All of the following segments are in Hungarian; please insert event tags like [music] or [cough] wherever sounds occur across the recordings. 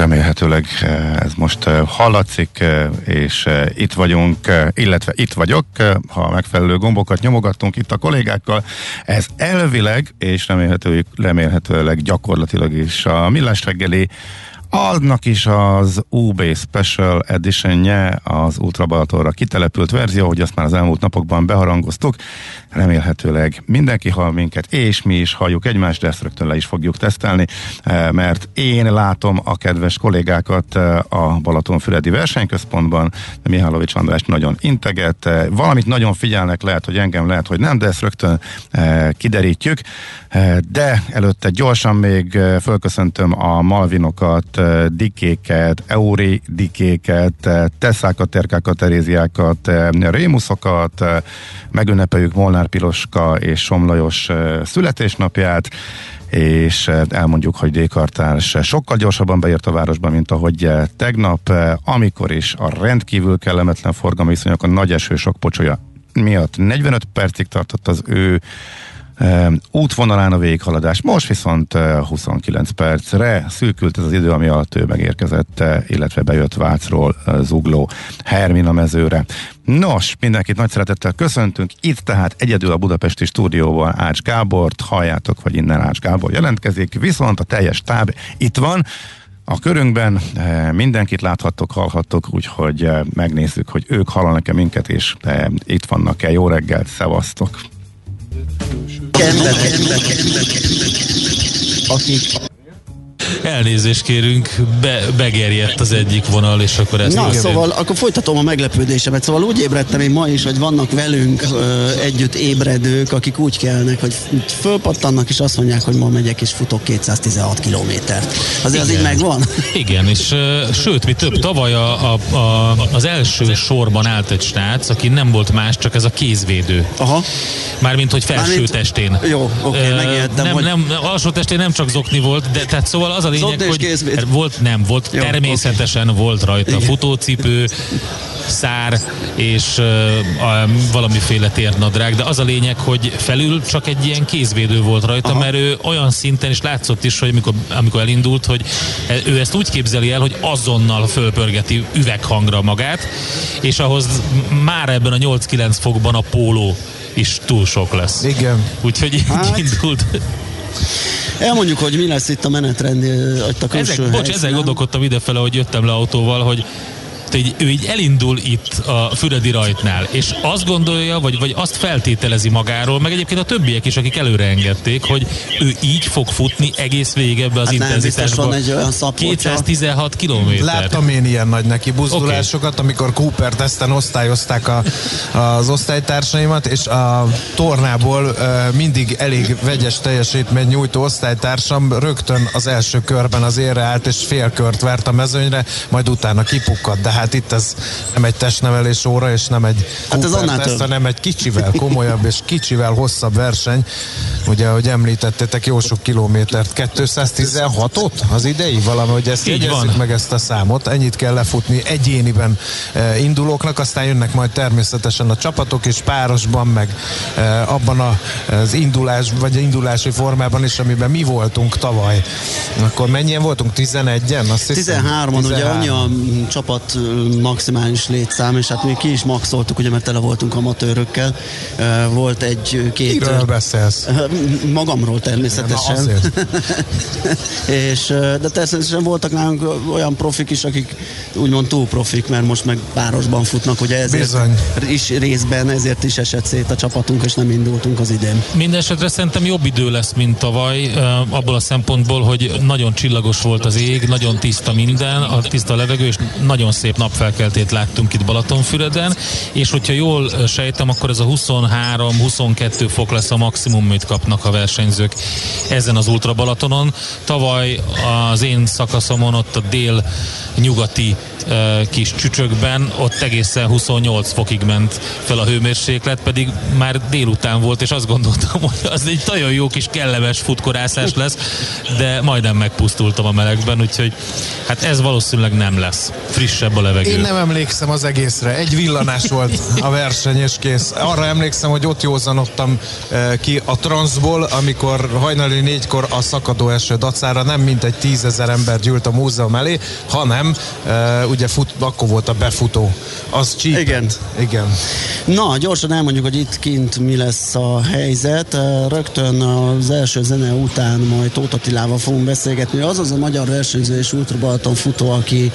Remélhetőleg eh, ez most eh, hallatszik, eh, és itt vagyunk, illetve itt vagyok, ha megfelelő gombokat nyomogattunk itt a kollégákkal. Ez elvileg, és remélhetőleg, remélhetőleg gyakorlatilag is a millás reggeli annak is az UB Special Edition-je, az Ultra Balatorra kitelepült verzió, hogy azt már az elmúlt napokban beharangoztuk. Remélhetőleg mindenki hall minket, és mi is halljuk egymást, de ezt rögtön le is fogjuk tesztelni, eh, mert én látom a kedves kollégákat eh, a Balatonfüredi versenyközpontban, Mihálovics András nagyon integet, eh, valamit nagyon figyelnek, lehet, hogy engem, lehet, hogy nem, de ezt rögtön kiderítjük. De előtte gyorsan még fölköszöntöm a Malvinokat, Dikéket, Euri Dikéket, Tesszákat, Terkákat, Teréziákat, Rémuszokat, megünnepeljük Molnár Piroska és Somlajos születésnapját, és elmondjuk, hogy Dékartárs sokkal gyorsabban beért a városba, mint ahogy tegnap, amikor is a rendkívül kellemetlen forgalmi viszonyok, a nagy eső sok pocsolya miatt. 45 percig tartott az ő útvonalán a végighaladás. Most viszont 29 percre szűkült ez az idő, ami alatt ő megérkezett, illetve bejött Vácról Zugló Hermina mezőre. Nos, mindenkit nagy szeretettel köszöntünk. Itt tehát egyedül a budapesti stúdióban Ács Gábort, halljátok, vagy innen Ács Gábor jelentkezik, viszont a teljes táb itt van, a körünkben mindenkit láthattok, hallhattok, úgyhogy megnézzük, hogy ők hallanak-e minket, és itt vannak-e. Jó reggelt, szevasztok! Akik Elnézést kérünk, be, begerjedt az egyik vonal, és akkor ezt... Na, megérjük. szóval akkor folytatom a meglepődésemet. Szóval úgy ébredtem én ma is, hogy vannak velünk ö, együtt ébredők, akik úgy kelnek, hogy fölpattannak, és azt mondják, hogy ma megyek és futok 216 kilométert. Azért Igen. az így megvan? Igen, és ö, sőt, mi több, tavaly a, a, a, az első sorban állt egy srác, aki nem volt más, csak ez a kézvédő. Aha. Mármint, hogy felső Mármint, testén. Jó, oké, okay, megértem. Nem, hogy... nem, alsó testén nem csak zokni volt, de tehát szóval az a lényeg, hogy kézvéd. volt, nem, volt Jó, természetesen okay. volt rajta Igen. futócipő, szár és uh, a, valamiféle térnadrág, de az a lényeg, hogy felül csak egy ilyen kézvédő volt rajta, Aha. mert ő olyan szinten, és látszott is, hogy amikor, amikor elindult, hogy ő ezt úgy képzeli el, hogy azonnal fölpörgeti üveghangra magát, és ahhoz már ebben a 8-9 fokban a póló is túl sok lesz. Igen. Úgyhogy hát, indult. Elmondjuk, hogy mi lesz itt a menetrend, a külső Ezek, bocs, ezzel gondolkodtam idefele, hogy jöttem le autóval, hogy így, ő így elindul itt a Füredi rajtnál, és azt gondolja, vagy, vagy azt feltételezi magáról, meg egyébként a többiek is, akik előre engedték, hogy ő így fog futni egész végig ebbe az hát intenzitásba. Van egy olyan 216 km. Láttam én ilyen nagy neki buzdulásokat, okay. amikor Cooper teszten osztályozták a, az osztálytársaimat, és a tornából mindig elég vegyes teljesítmény nyújtó osztálytársam rögtön az első körben az érre állt, és fél kört vert a mezőnyre, majd utána kipukkad, de hát itt ez nem egy testnevelés óra, és nem egy Hát ez annál teszt, hanem egy kicsivel komolyabb és kicsivel hosszabb verseny. Ugye, ahogy említettétek, jó sok kilométert, 216-ot az idei valahogy ezt Így jegyezzük van. meg ezt a számot. Ennyit kell lefutni egyéniben e, indulóknak, aztán jönnek majd természetesen a csapatok és párosban, meg e, abban a, az indulás, vagy indulási formában is, amiben mi voltunk tavaly. Akkor mennyien voltunk? 11-en? Azt hiszem? 13-on, ugye annyi a csapat maximális létszám, és hát mi ki is maxoltuk, ugye, mert tele voltunk amatőrökkel. Volt egy-két... Miről beszélsz? Magamról természetesen. Na, [laughs] és, de természetesen voltak nálunk olyan profik is, akik úgymond túl profik, mert most meg párosban futnak, ugye ezért Bizony. is részben, ezért is esett szét a csapatunk, és nem indultunk az idén. Mindenesetre szerintem jobb idő lesz, mint tavaly, abból a szempontból, hogy nagyon csillagos volt az ég, nagyon tiszta minden, a tiszta levegő, és nagyon szép napfelkeltét láttunk itt Balatonfüreden, és hogyha jól sejtem, akkor ez a 23-22 fok lesz a maximum, amit kapnak a versenyzők ezen az Ultra Balatonon. Tavaly az én szakaszomon ott a dél-nyugati kis csücsökben, ott egészen 28 fokig ment fel a hőmérséklet, pedig már délután volt, és azt gondoltam, [laughs] hogy az egy nagyon jó kis kellemes futkorászás lesz, de majdnem megpusztultam a melegben, úgyhogy hát ez valószínűleg nem lesz. Frissebb a levegő. Én nem emlékszem az egészre. Egy villanás volt a verseny, és kész. Arra emlékszem, hogy ott józanodtam eh, ki a transzból, amikor hajnali négykor a szakadó eső dacára nem mint egy tízezer ember gyűlt a múzeum elé, hanem eh, ugye fut, akkor volt a befutó. Az csípett. Igen. Igen. Na, gyorsan elmondjuk, hogy itt kint mi lesz a helyzet. Eh, Rögtön az első zene után majd Tóth Attilával fogunk beszélgetni. Az az a magyar versenyző és ultrabalaton futó, aki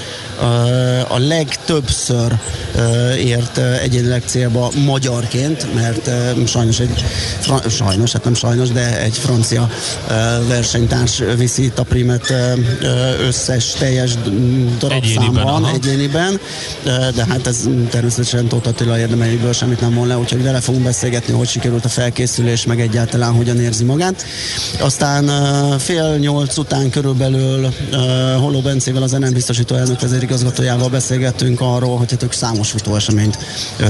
a legtöbbször eh, ért eh, egyénileg célba magyarként, mert eh, sajnos egy, sajnos, hát nem sajnos, de egy francia versenytárs viszi itt a primet összes teljes Egyéniben, darabszámban, egyéniben, de, hát ez természetesen Tóth Attila érdemeiből semmit nem le, úgyhogy vele fogunk beszélgetni, hogy sikerült a felkészülés, meg egyáltalán hogyan érzi magát. Aztán fél nyolc után körülbelül Holló Bencével, az NN biztosító elnök vezérigazgatójával beszélgettünk arról, hogy hát ők számos futóeseményt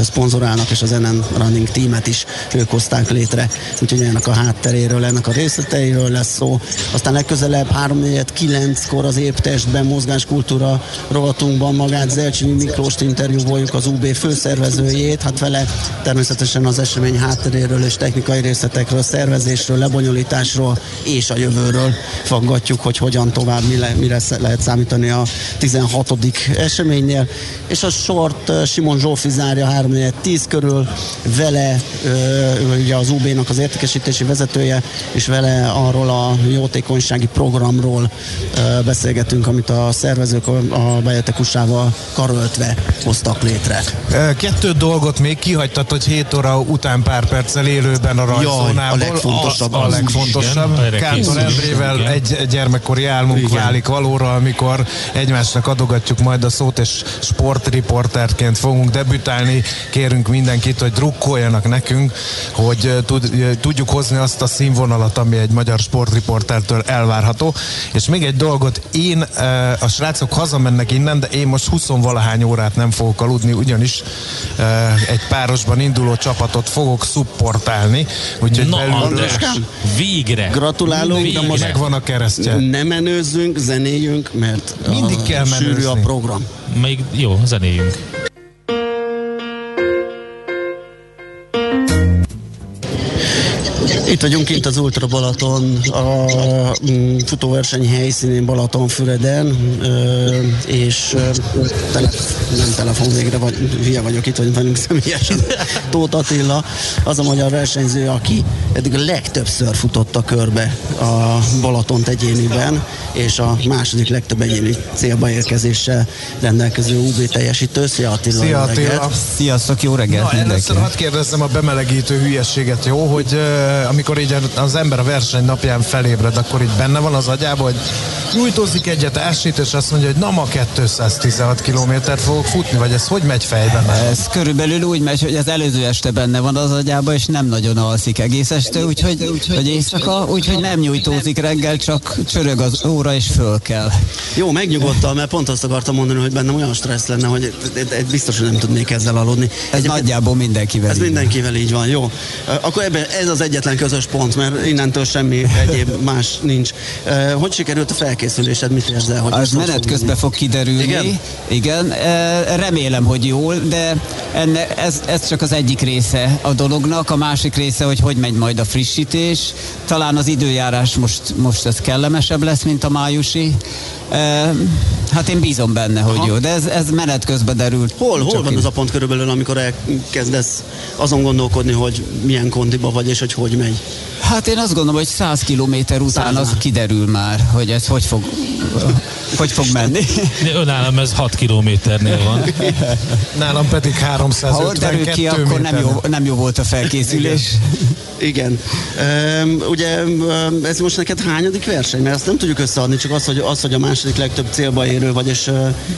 szponzorálnak, és az NN Running Teamet is ők hozták létre, úgyhogy ennek a hátteréről, ennek a részleteiről lesz szó. Aztán legközelebb 3-4-9-kor az épp testben mozgáskultúra rovatunkban magát Zelcsini Miklóst interjúvoljuk az UB főszervezőjét, hát vele természetesen az esemény hátteréről és technikai részletekről, szervezésről, lebonyolításról és a jövőről faggatjuk, hogy hogyan tovább, mire, mire lehet számítani a 16. eseménynél. És a sort Simon Zsófi zárja 3-10 körül, vele ugye az UB-nak az értékesítési vezetője, és vele arról a jótékonysági programról beszélgetünk, amit a szervezők a, bejetekusával karöltve hoztak létre. Kettő dolgot még kihagytad, hogy 7 óra után pár perccel élőben a rajzónából. a legfontosabb A, a az. legfontosabb. Kántor Endrével egy gyermekkori álmunk Igen. válik valóra, amikor egymásnak adogatjuk majd a szót, és sportriporterként fogunk debütálni. Kérünk mindenkit, hogy drukkoljanak nekünk, hogy tud, tudjuk hozni azt a színvonalat, ami egy magyar sportriportertől elvárható. És még egy dolgot, én, a srácok hazamennek innen, de én most 20 valahány órát nem fogok aludni, ugyanis egy párosban induló csapatot fogok szupportálni, úgyhogy Na, belülről András, végre! Gratulálunk, de Végre. most megvan a keresztje. ne menőzzünk, zenéljünk, mert Mindig kell sűrű a program. Még jó, zenéjünk. Itt vagyunk kint az Ultra Balaton, a mm, futóverseny helyszínén Balatonfüreden, és tele, nem telefon végre, vagy hülye vagyok itt, vagy velünk személyesen. [laughs] Tóth Attila, az a magyar versenyző, aki eddig a legtöbbször futotta körbe a Balatont egyéniben, és a második legtöbb egyéni célba érkezéssel rendelkező UB teljesítő. Szia Attila! Szia. Attila! Sziasztok, jó reggelt Na, először hadd kérdezzem a bemelegítő hülyességet, jó? Hogy uh, amikor így az ember a verseny napján felébred, akkor így benne van az agyában, hogy nyújtózik egyet, ásít, és azt mondja, hogy na ma 216 kilométert fogok futni, vagy ez hogy megy fejben? Ez körülbelül úgy megy, hogy az előző este benne van az agyában, és nem nagyon alszik egész este, úgyhogy, úgyhogy éjszaka, úgyhogy nem nyújtózik reggel, csak csörög az óra, és föl kell. Jó, megnyugodtam, mert pont azt akartam mondani, hogy bennem olyan stressz lenne, hogy biztos, hogy nem tudnék ezzel aludni. Ez Egy nagyjából mindenkivel. Ez mindenkivel így van, jó. Akkor ebben ez az egyetlen közös pont, mert innentől semmi egyéb más nincs. Hogy sikerült a felkészülésed, mit érzel? Hogy az menet közben fog kiderülni. Igen? Igen, remélem, hogy jól, de enne, ez, ez csak az egyik része a dolognak, a másik része, hogy hogy megy majd a frissítés. Talán az időjárás most, most ez kellemesebb lesz, mint a májusi. Hát én bízom benne, hogy Aha. jó, de ez, ez menet közben derült. Hol, hol van én... az a pont körülbelül, amikor elkezdesz azon gondolkodni, hogy milyen kondiba vagy, és hogy hogy megy? Hát én azt gondolom, hogy 100 kilométer után az kiderül már, hogy ez hogy fog, hogy fog menni. Önállom ez 6 kilométernél van. Nálam pedig 352 Ha ott derül ki, akkor nem jó, nem jó volt a felkészülés. Igen. Ugye ez most neked hányadik verseny? Mert ezt nem tudjuk összeadni, csak az, hogy, az, hogy a második legtöbb célba érő vagy, és,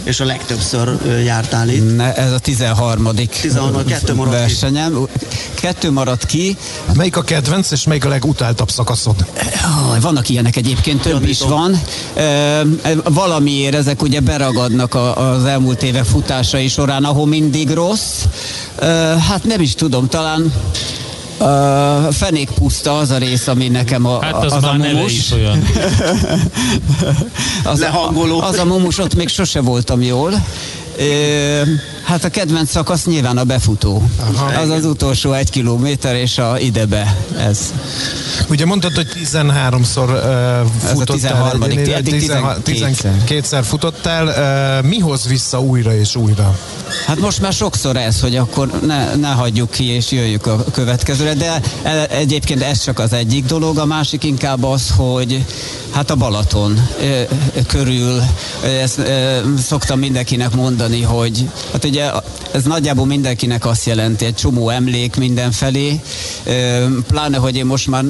és a legtöbbször jártál itt. Ne, ez a 13. 13. kettő maradt versenyem. Ki. Kettő maradt ki. Melyik a kedvenc, és melyik a legutáltabb szakaszod? Vannak ilyenek egyébként, több Janítom. is van. Valamiért ezek ugye beragadnak az elmúlt évek futásai során, ahol mindig rossz. Hát nem is tudom, talán Uh, fenék puszta az a rész, ami nekem a, hát az, az a mumus. Is olyan. [laughs] az, a, az a mumus, ott még sose voltam jól. Hát a kedvenc szakasz nyilván a befutó. Aha, az az utolsó egy kilométer, és a idebe ez. Ugye mondtad, hogy 13-szor uh, futottál. Ez a 13 12-szer futottál. Uh, mi hoz vissza újra és újra? Hát most már sokszor ez, hogy akkor ne, ne hagyjuk ki és jöjjük a következőre, de e, egyébként ez csak az egyik dolog, a másik inkább az, hogy hát a Balaton körül, ezt szoktam mindenkinek mondani, hogy hát ugye ez nagyjából mindenkinek azt jelenti, egy csomó emlék mindenfelé, pláne, hogy én most már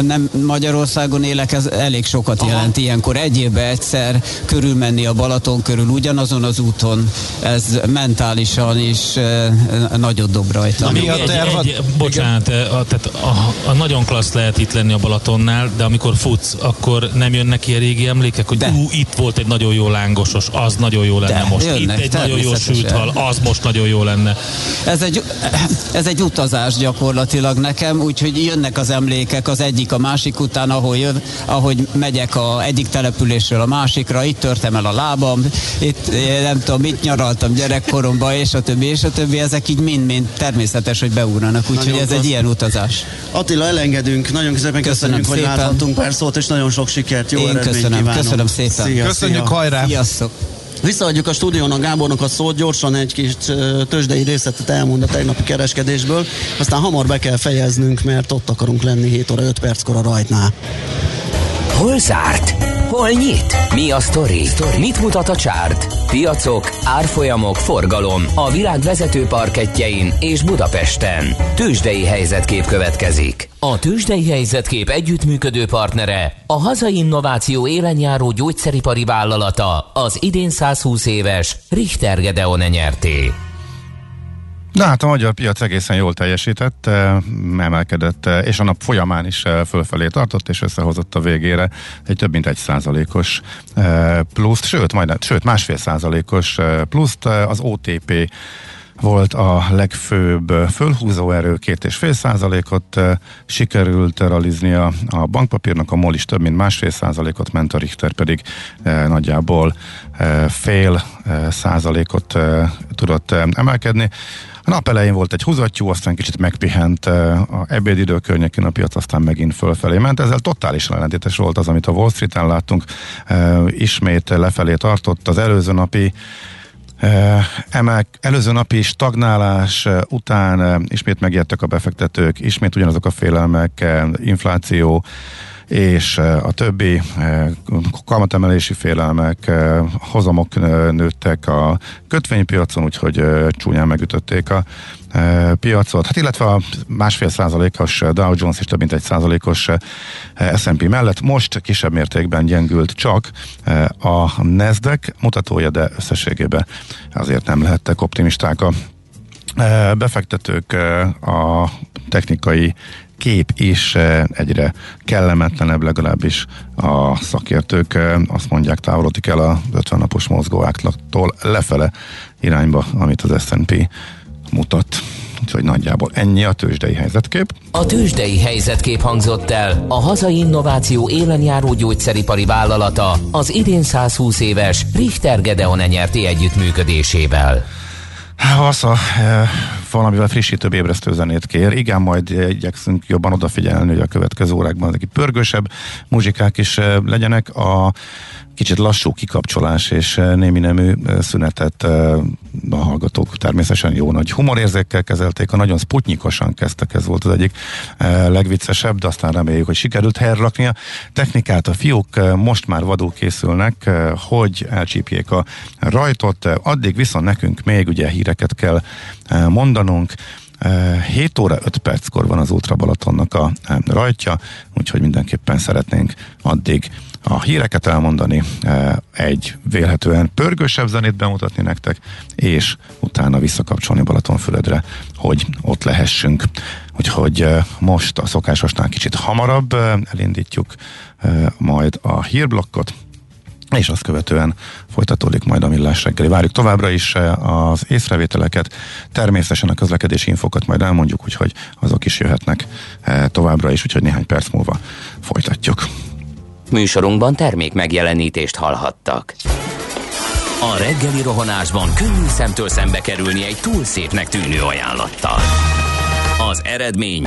nem Magyarországon élek, ez elég sokat Aha. jelent ilyenkor. Egy évben egyszer körülmenni a Balaton körül ugyanazon az úton, ez mentálisan is nagyot dob rajta. Na, a terv? Egy, egy, bocsánat, a, tehát a, a, nagyon klassz lehet itt lenni a Balatonnál, de amikor futsz, akkor nem jönnek ki a régi emlékek, hogy de. ú, itt volt egy nagyon jó lángosos, az nagyon jó lenne de, most. Jönnek, itt egy nagyon jó sült hal, az most nagyon jó lenne. Ez egy, ez egy utazás gyakorlatilag nekem, úgyhogy jönnek az emlékek az egyik a másik után, ahol jön, ahogy megyek a egyik településről a másikra, itt törtem el a lábam, itt nem tudom, mit nyaraltam gyerekkoromban, és a többi, és a többi, ezek így mind-mind természetes, hogy beúrnak, úgyhogy ez egy ilyen utazás. Attila, elengedünk, nagyon szépen köszönjük, hogy láthatunk pár szót, és nagyon sok sikert, jó Én köszönöm, kívánok. köszönöm szépen. Szia, Köszönjük, szia. hajrá! Sziasztok! Visszaadjuk a stúdiónak Gábornak a szót, gyorsan egy kis tőzsdei részletet elmond a tegnapi kereskedésből, aztán hamar be kell fejeznünk, mert ott akarunk lenni 7 óra 5 perckor a rajtnál. Hol zárt? Hol nyit? Mi a sztori? Mit mutat a csárt? Piacok, árfolyamok, forgalom a világ vezető parketjein és Budapesten. Tősdei helyzetkép következik. A Tősdei helyzetkép együttműködő partnere, a hazai innováció élenjáró gyógyszeripari vállalata, az idén 120 éves Richter Gedeon nyerté. Na hát a magyar piac egészen jól teljesített, eh, emelkedett, eh, és a nap folyamán is eh, fölfelé tartott, és összehozott a végére egy több mint egy százalékos pluszt, sőt, majd, sőt másfél százalékos pluszt az OTP volt a legfőbb fölhúzó erő, két és fél százalékot sikerült realizni a, bankpapírnak, a MOL is több mint másfél százalékot ment, a Richter pedig nagyjából fél százalékot tudott emelkedni. A nap elején volt egy húzattyú, aztán kicsit megpihent a ebédidő környékén a piac, aztán megint fölfelé ment. Ezzel totálisan ellentétes volt az, amit a Wall Street-en láttunk. Ismét lefelé tartott az előző napi Emel, előző napi stagnálás után ismét megjöttek a befektetők, ismét ugyanazok a félelmek, infláció, és a többi kamatemelési félelmek, hozamok nőttek a kötvénypiacon, úgyhogy csúnyán megütötték a piacot, hát illetve a másfél százalékos Dow Jones és több mint egy százalékos S&P mellett most kisebb mértékben gyengült csak a Nasdaq mutatója, de összességében azért nem lehettek optimisták a befektetők a technikai kép is egyre kellemetlenebb, legalábbis a szakértők azt mondják, távolodik el a 50 napos mozgó átlattól lefele irányba, amit az S&P mutat. Úgyhogy nagyjából ennyi a tőzsdei helyzetkép. A tőzsdei helyzetkép hangzott el a hazai innováció élenjáró gyógyszeripari vállalata az idén 120 éves Richter Gedeon nyerti együttműködésével. Hasza e, valamivel frissítőbb ébresztő zenét kér. Igen, majd igyekszünk jobban odafigyelni, hogy a következő órákban ezek pörgősebb muzsikák is e, legyenek. A kicsit lassú kikapcsolás és eh, némi nemű eh, szünetet eh, a hallgatók természetesen jó nagy humorérzékkel kezelték, a nagyon sputnyikosan kezdtek, ez volt az egyik legviccesebb, de aztán reméljük, hogy sikerült helyre rakni a technikát. A fiúk most már vadul készülnek, hogy elcsípjék a rajtot, addig viszont nekünk még ugye híreket kell mondanunk, 7 óra 5 perckor van az Ultra Balatonnak a rajtja, úgyhogy mindenképpen szeretnénk addig a híreket elmondani, e, egy vélhetően pörgősebb zenét bemutatni nektek, és utána visszakapcsolni Balatonfüredre, hogy ott lehessünk. Úgyhogy e, most a szokásosnál kicsit hamarabb e, elindítjuk majd a hírblokkot, és azt követően folytatódik majd a millás reggeli. Várjuk továbbra is az észrevételeket, természetesen a közlekedési infokat majd elmondjuk, úgyhogy azok is jöhetnek továbbra is, úgyhogy néhány perc múlva folytatjuk. Műsorunkban termék megjelenítést hallhattak. A reggeli rohanásban könnyű szemtől szembe kerülni egy túl szépnek tűnő ajánlattal. Az eredmény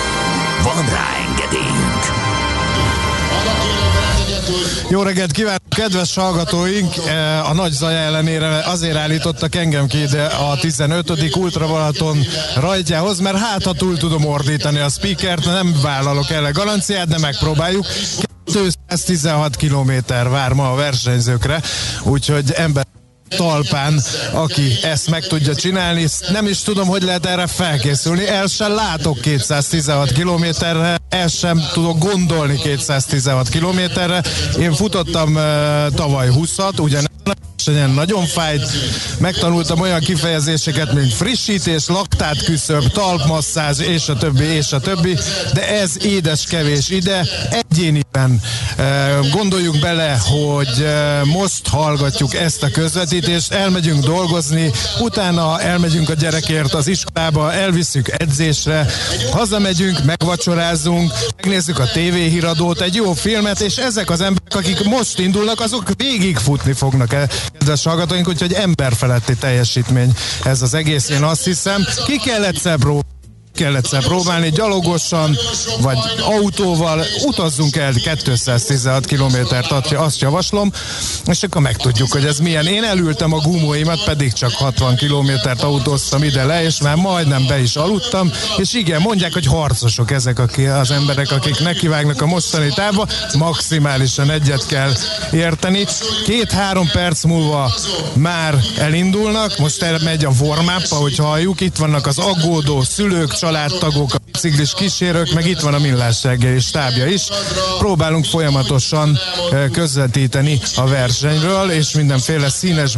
Van rá engedélyünk! Jó reggelt kívánok, kedves hallgatóink! E, a nagy zaj ellenére azért állítottak engem ki ide a 15. Ultra Balaton rajtjához, mert hát ha túl tudom ordítani a speakert, nem vállalok el garanciát, de megpróbáljuk. 216 kilométer vár ma a versenyzőkre, úgyhogy ember talpán, aki ezt meg tudja csinálni. Nem is tudom, hogy lehet erre felkészülni. El sem látok 216 kilométerre, el sem tudok gondolni 216 kilométerre. Én futottam uh, tavaly 20-at, ugyan versenyen nagyon fájt, megtanultam olyan kifejezéseket, mint frissítés, laktát küszöb, talpmasszázs, és a többi, és a többi, de ez édes kevés ide, egyéniben gondoljuk bele, hogy most hallgatjuk ezt a közvetítést, elmegyünk dolgozni, utána elmegyünk a gyerekért az iskolába, elviszük edzésre, hazamegyünk, megvacsorázunk, megnézzük a tévéhíradót, egy jó filmet, és ezek az emberek, akik most indulnak, azok végig futni fognak kedves hallgatóink, úgyhogy emberfeletti teljesítmény ez az egész, én azt hiszem. Ki kell egyszer kell egyszer próbálni, gyalogosan, vagy autóval, utazzunk el 216 kilométert, azt javaslom, és akkor megtudjuk, hogy ez milyen. Én elültem a gumóimat, pedig csak 60 kilométert autóztam ide le, és már majdnem be is aludtam, és igen, mondják, hogy harcosok ezek az emberek, akik nekivágnak a mostani távba, maximálisan egyet kell érteni. Két-három perc múlva már elindulnak, most elmegy a warm ahogy halljuk, itt vannak az aggódó szülők, családtagok, a biciklis kísérők, meg itt van a millás reggeli stábja is. Próbálunk folyamatosan közvetíteni a versenyről, és mindenféle színes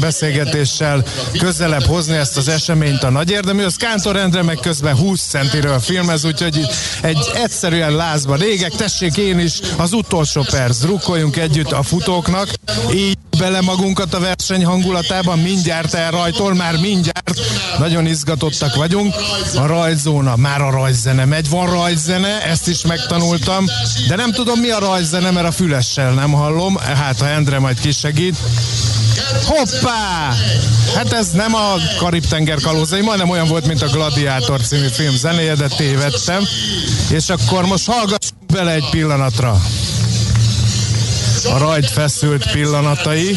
beszélgetéssel közelebb hozni ezt az eseményt a nagy érdemű. Az Kántor Endre meg közben 20 centiről filmez, úgyhogy egy egyszerűen lázba régek. Tessék én is az utolsó perc, drukkoljunk együtt a futóknak. Így bele magunkat a verseny hangulatában, mindjárt elrajtol, már mindjárt. Nagyon izgatottak vagyunk. A rajzóna, már a rajzzene megy, van rajzzene, ezt is megtanultam, de nem tudom mi a rajzzene, mert a fülessel nem hallom, hát ha Endre majd kisegít. Hoppá! Hát ez nem a Karib-tenger kalózai, majdnem olyan volt, mint a Gladiátor című film zenéje, de tévedtem. És akkor most hallgassunk bele egy pillanatra a rajt feszült pillanatai.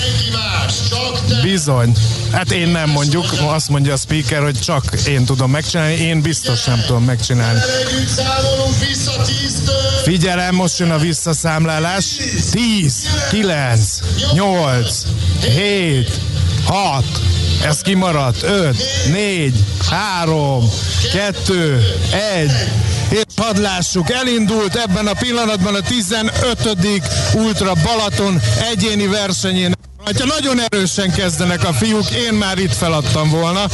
Bizony. Hát én nem mondjuk, azt mondja a speaker, hogy csak én tudom megcsinálni, én biztos nem tudom megcsinálni. Figyelem, most jön a visszaszámlálás. 10, 9, 8, 7, 6, ez kimaradt. 5, 4, 3, 2, 1. És hadd lássuk, elindult ebben a pillanatban a 15. Ultra Balaton egyéni versenyén. Ha nagyon erősen kezdenek a fiúk, én már itt feladtam volna.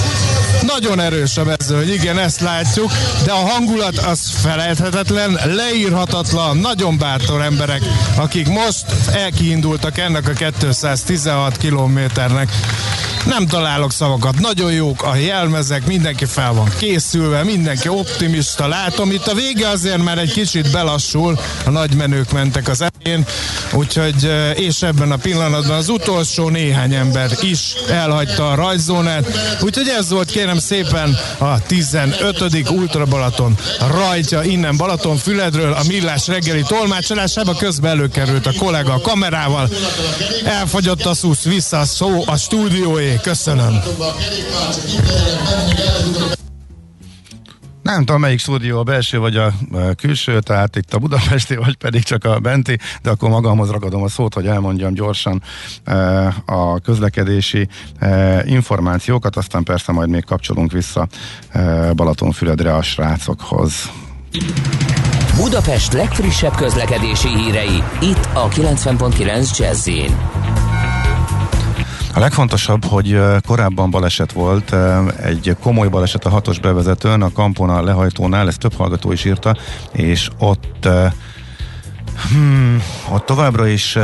Nagyon erős a mezőny, igen, ezt látjuk, de a hangulat az felejthetetlen, leírhatatlan, nagyon bátor emberek, akik most elkiindultak ennek a 216 kilométernek. Nem találok szavakat, nagyon jók a jelmezek, mindenki fel van készülve, mindenki optimista, látom. Itt a vége azért már egy kicsit belassul, a nagy menők mentek az elején, úgyhogy és ebben a pillanatban az utolsó néhány ember is elhagyta a rajzónát, úgyhogy ez volt kérem szépen a 15. Ultra Balaton rajtja innen Balaton Füledről a Millás reggeli tolmácsolásába közben előkerült a kollega a kamerával, elfogyott a szusz, vissza a szó a stúdióé, köszönöm. Nem tudom, melyik stúdió, a belső vagy a külső, tehát itt a budapesti, vagy pedig csak a benti, de akkor magamhoz ragadom a szót, hogy elmondjam gyorsan e, a közlekedési e, információkat, aztán persze majd még kapcsolunk vissza e, Balatonfüredre a srácokhoz. Budapest legfrissebb közlekedési hírei, itt a 90.9 jazz a legfontosabb, hogy korábban baleset volt, egy komoly baleset a hatos bevezetőn, a Kampona lehajtónál, ezt több hallgató is írta, és ott, hmm, ott továbbra is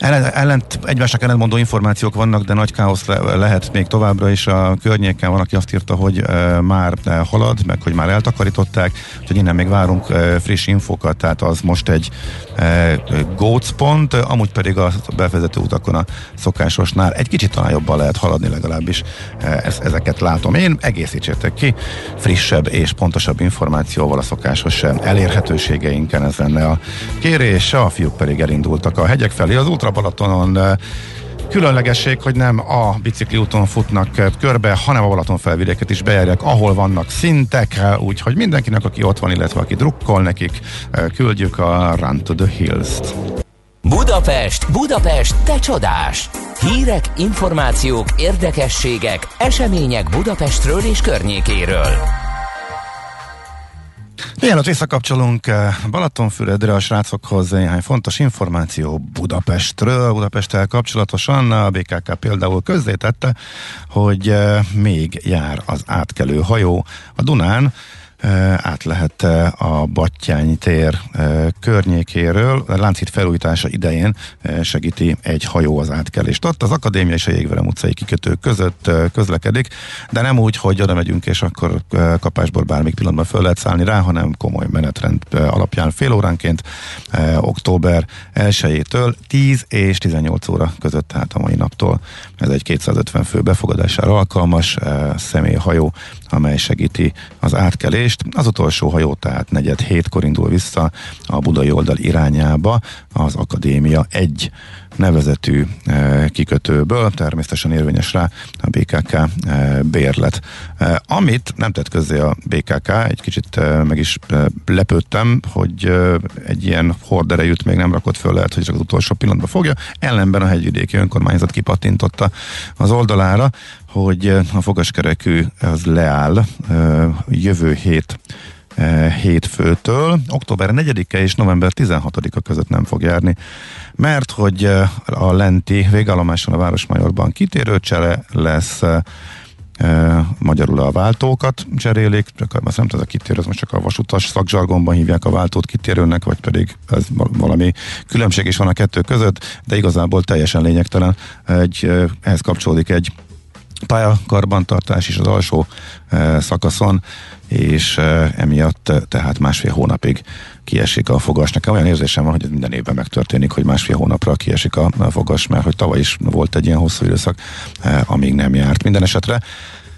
ellen, ellent, egymásnak ellentmondó információk vannak, de nagy káosz le, lehet még továbbra is a környéken. Van, aki azt írta, hogy e, már halad, meg hogy már eltakarították, úgyhogy innen még várunk e, friss infokat, tehát az most egy e, gócpont, amúgy pedig a befezető utakon a szokásosnál egy kicsit talán jobban lehet haladni legalábbis. E, ez, ezeket látom én, egészítsétek ki, frissebb és pontosabb információval a szokásos elérhetőségeinken ez lenne a kérés, a fiúk pedig elindultak a hegyek felé, az ultra Balatonon Különlegesség, hogy nem a bicikli úton futnak körbe, hanem a Balaton felvidéket is bejárják, ahol vannak szintek, úgyhogy mindenkinek, aki ott van, illetve aki drukkol nekik, küldjük a Run to the Hills-t. Budapest, Budapest, te csodás! Hírek, információk, érdekességek, események Budapestről és környékéről. Mielőtt visszakapcsolunk eh, Balatonfüredre a srácokhoz néhány fontos információ Budapestről, Budapesttel kapcsolatosan a BKK például közzétette, hogy eh, még jár az átkelő hajó a Dunán, át lehet a Battyány tér környékéről. A Lánchíd felújítása idején segíti egy hajó az átkelést. Ott az Akadémia és a Jégverem utcai kikötő között közlekedik, de nem úgy, hogy oda megyünk, és akkor kapásból bármik pillanatban föl lehet szállni rá, hanem komoly menetrend alapján fél óránként október 1-től 10 és 18 óra között, tehát a mai naptól. Ez egy 250 fő befogadására alkalmas személyhajó, amely segíti az átkelést. Az utolsó hajó tehát negyed hétkor indul vissza a budai oldal irányába az Akadémia egy nevezetű e, kikötőből, természetesen érvényes rá a BKK e, bérlet. E, amit nem tett közzé a BKK, egy kicsit meg is lepődtem, hogy egy ilyen horderejűt még nem rakott föl, lehet, hogy csak az utolsó pillanatban fogja. Ellenben a hegyvidéki önkormányzat kipattintotta az oldalára, hogy a fogaskerekű az leáll jövő hét hétfőtől, október 4-e és november 16-a között nem fog járni, mert hogy a lenti végállomáson a Városmajorban kitérőcsele lesz, magyarul a váltókat cserélik, csak azt nem tudom, a kitérő, az most csak a vasutas szakzsargonban hívják a váltót kitérőnek, vagy pedig ez valami különbség is van a kettő között, de igazából teljesen lényegtelen. Egy, ehhez kapcsolódik egy pályakarbantartás is az alsó e, szakaszon, és e, emiatt tehát másfél hónapig kiesik a fogas. Nekem olyan érzésem van, hogy ez minden évben megtörténik, hogy másfél hónapra kiesik a, fogas, mert hogy tavaly is volt egy ilyen hosszú időszak, amíg nem járt. Minden esetre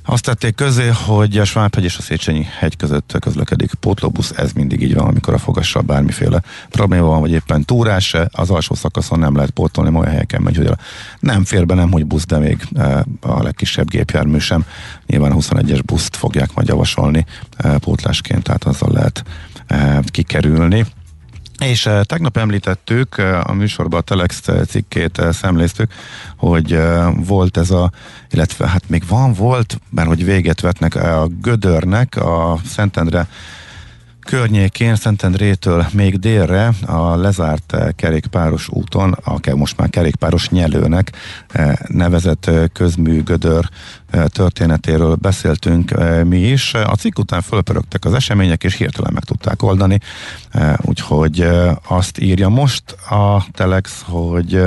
azt tették közé, hogy a Svábhegy és a Széchenyi hegy között közlekedik pótlóbusz, ez mindig így van, amikor a fogassal bármiféle probléma van, vagy éppen túrás, az alsó szakaszon nem lehet pótolni, olyan helyeken megy, hogy nem fér be, nem hogy busz, de még e, a legkisebb gépjármű sem. Nyilván a 21-es buszt fogják majd javasolni e, pótlásként, tehát azzal lehet e, kikerülni. És uh, tegnap említettük, uh, a műsorban a Telex cikkét uh, szemléztük, hogy volt ez a, illetve hát még van, volt, mert hogy véget vetnek a Gödörnek, a Szentendre környékén, Szentendrétől még délre a lezárt kerékpáros úton, a most már kerékpáros nyelőnek nevezett közmű gödör történetéről beszéltünk mi is. A cikk után fölpörögtek az események, és hirtelen meg tudták oldani. Úgyhogy azt írja most a Telex, hogy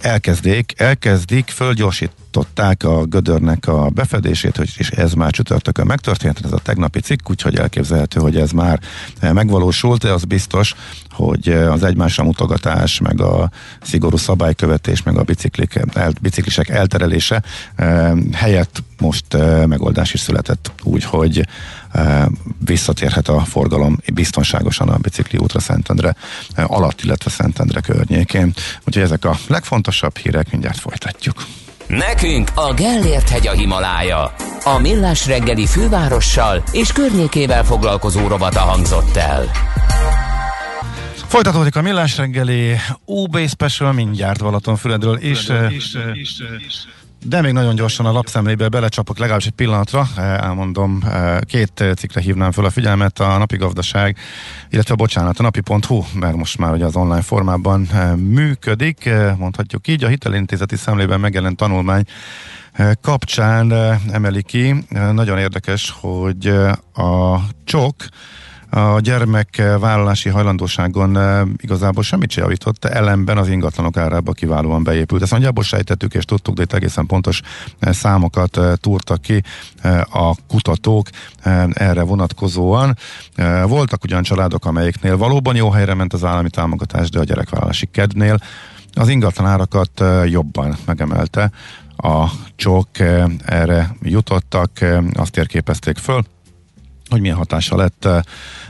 elkezdik, elkezdik, fölgyorsították a gödörnek a befedését, hogy, és ez már csütörtökön megtörtént, ez a tegnapi cikk, úgyhogy elképzelhető, hogy ez már megvalósult, de az biztos, hogy az egymásra mutogatás, meg a szigorú szabálykövetés, meg a biciklik, el, biciklisek elterelése eh, helyett most eh, megoldás is született. Úgy, hogy eh, visszatérhet a forgalom biztonságosan a bicikli útra Szentendre alatt, illetve Szentendre környékén. Úgyhogy ezek a legfontosabb hírek, mindjárt folytatjuk. Nekünk a Gellért hegy a Himalája. A millás reggeli fővárossal és környékével foglalkozó rovata hangzott el. Folytatódik a millás reggeli UB Special mindjárt Balatonfüredről is. De még nagyon gyorsan a lapszemlébe belecsapok legalábbis egy pillanatra, elmondom, két cikkre hívnám fel a figyelmet, a napi gazdaság, illetve bocsánat, a napi.hu, mert most már ugye az online formában működik, mondhatjuk így, a hitelintézeti szemlében megjelent tanulmány kapcsán emeli ki. Nagyon érdekes, hogy a csok a gyermek vállalási hajlandóságon igazából semmit se javított, ellenben az ingatlanok árába kiválóan beépült. Ezt nagyjából sejtettük és tudtuk, de itt egészen pontos számokat túrtak ki a kutatók erre vonatkozóan. Voltak ugyan családok, amelyiknél valóban jó helyre ment az állami támogatás, de a gyerekvállalási kednél az ingatlan árakat jobban megemelte. A csók erre jutottak, azt térképezték föl, hogy milyen hatása lett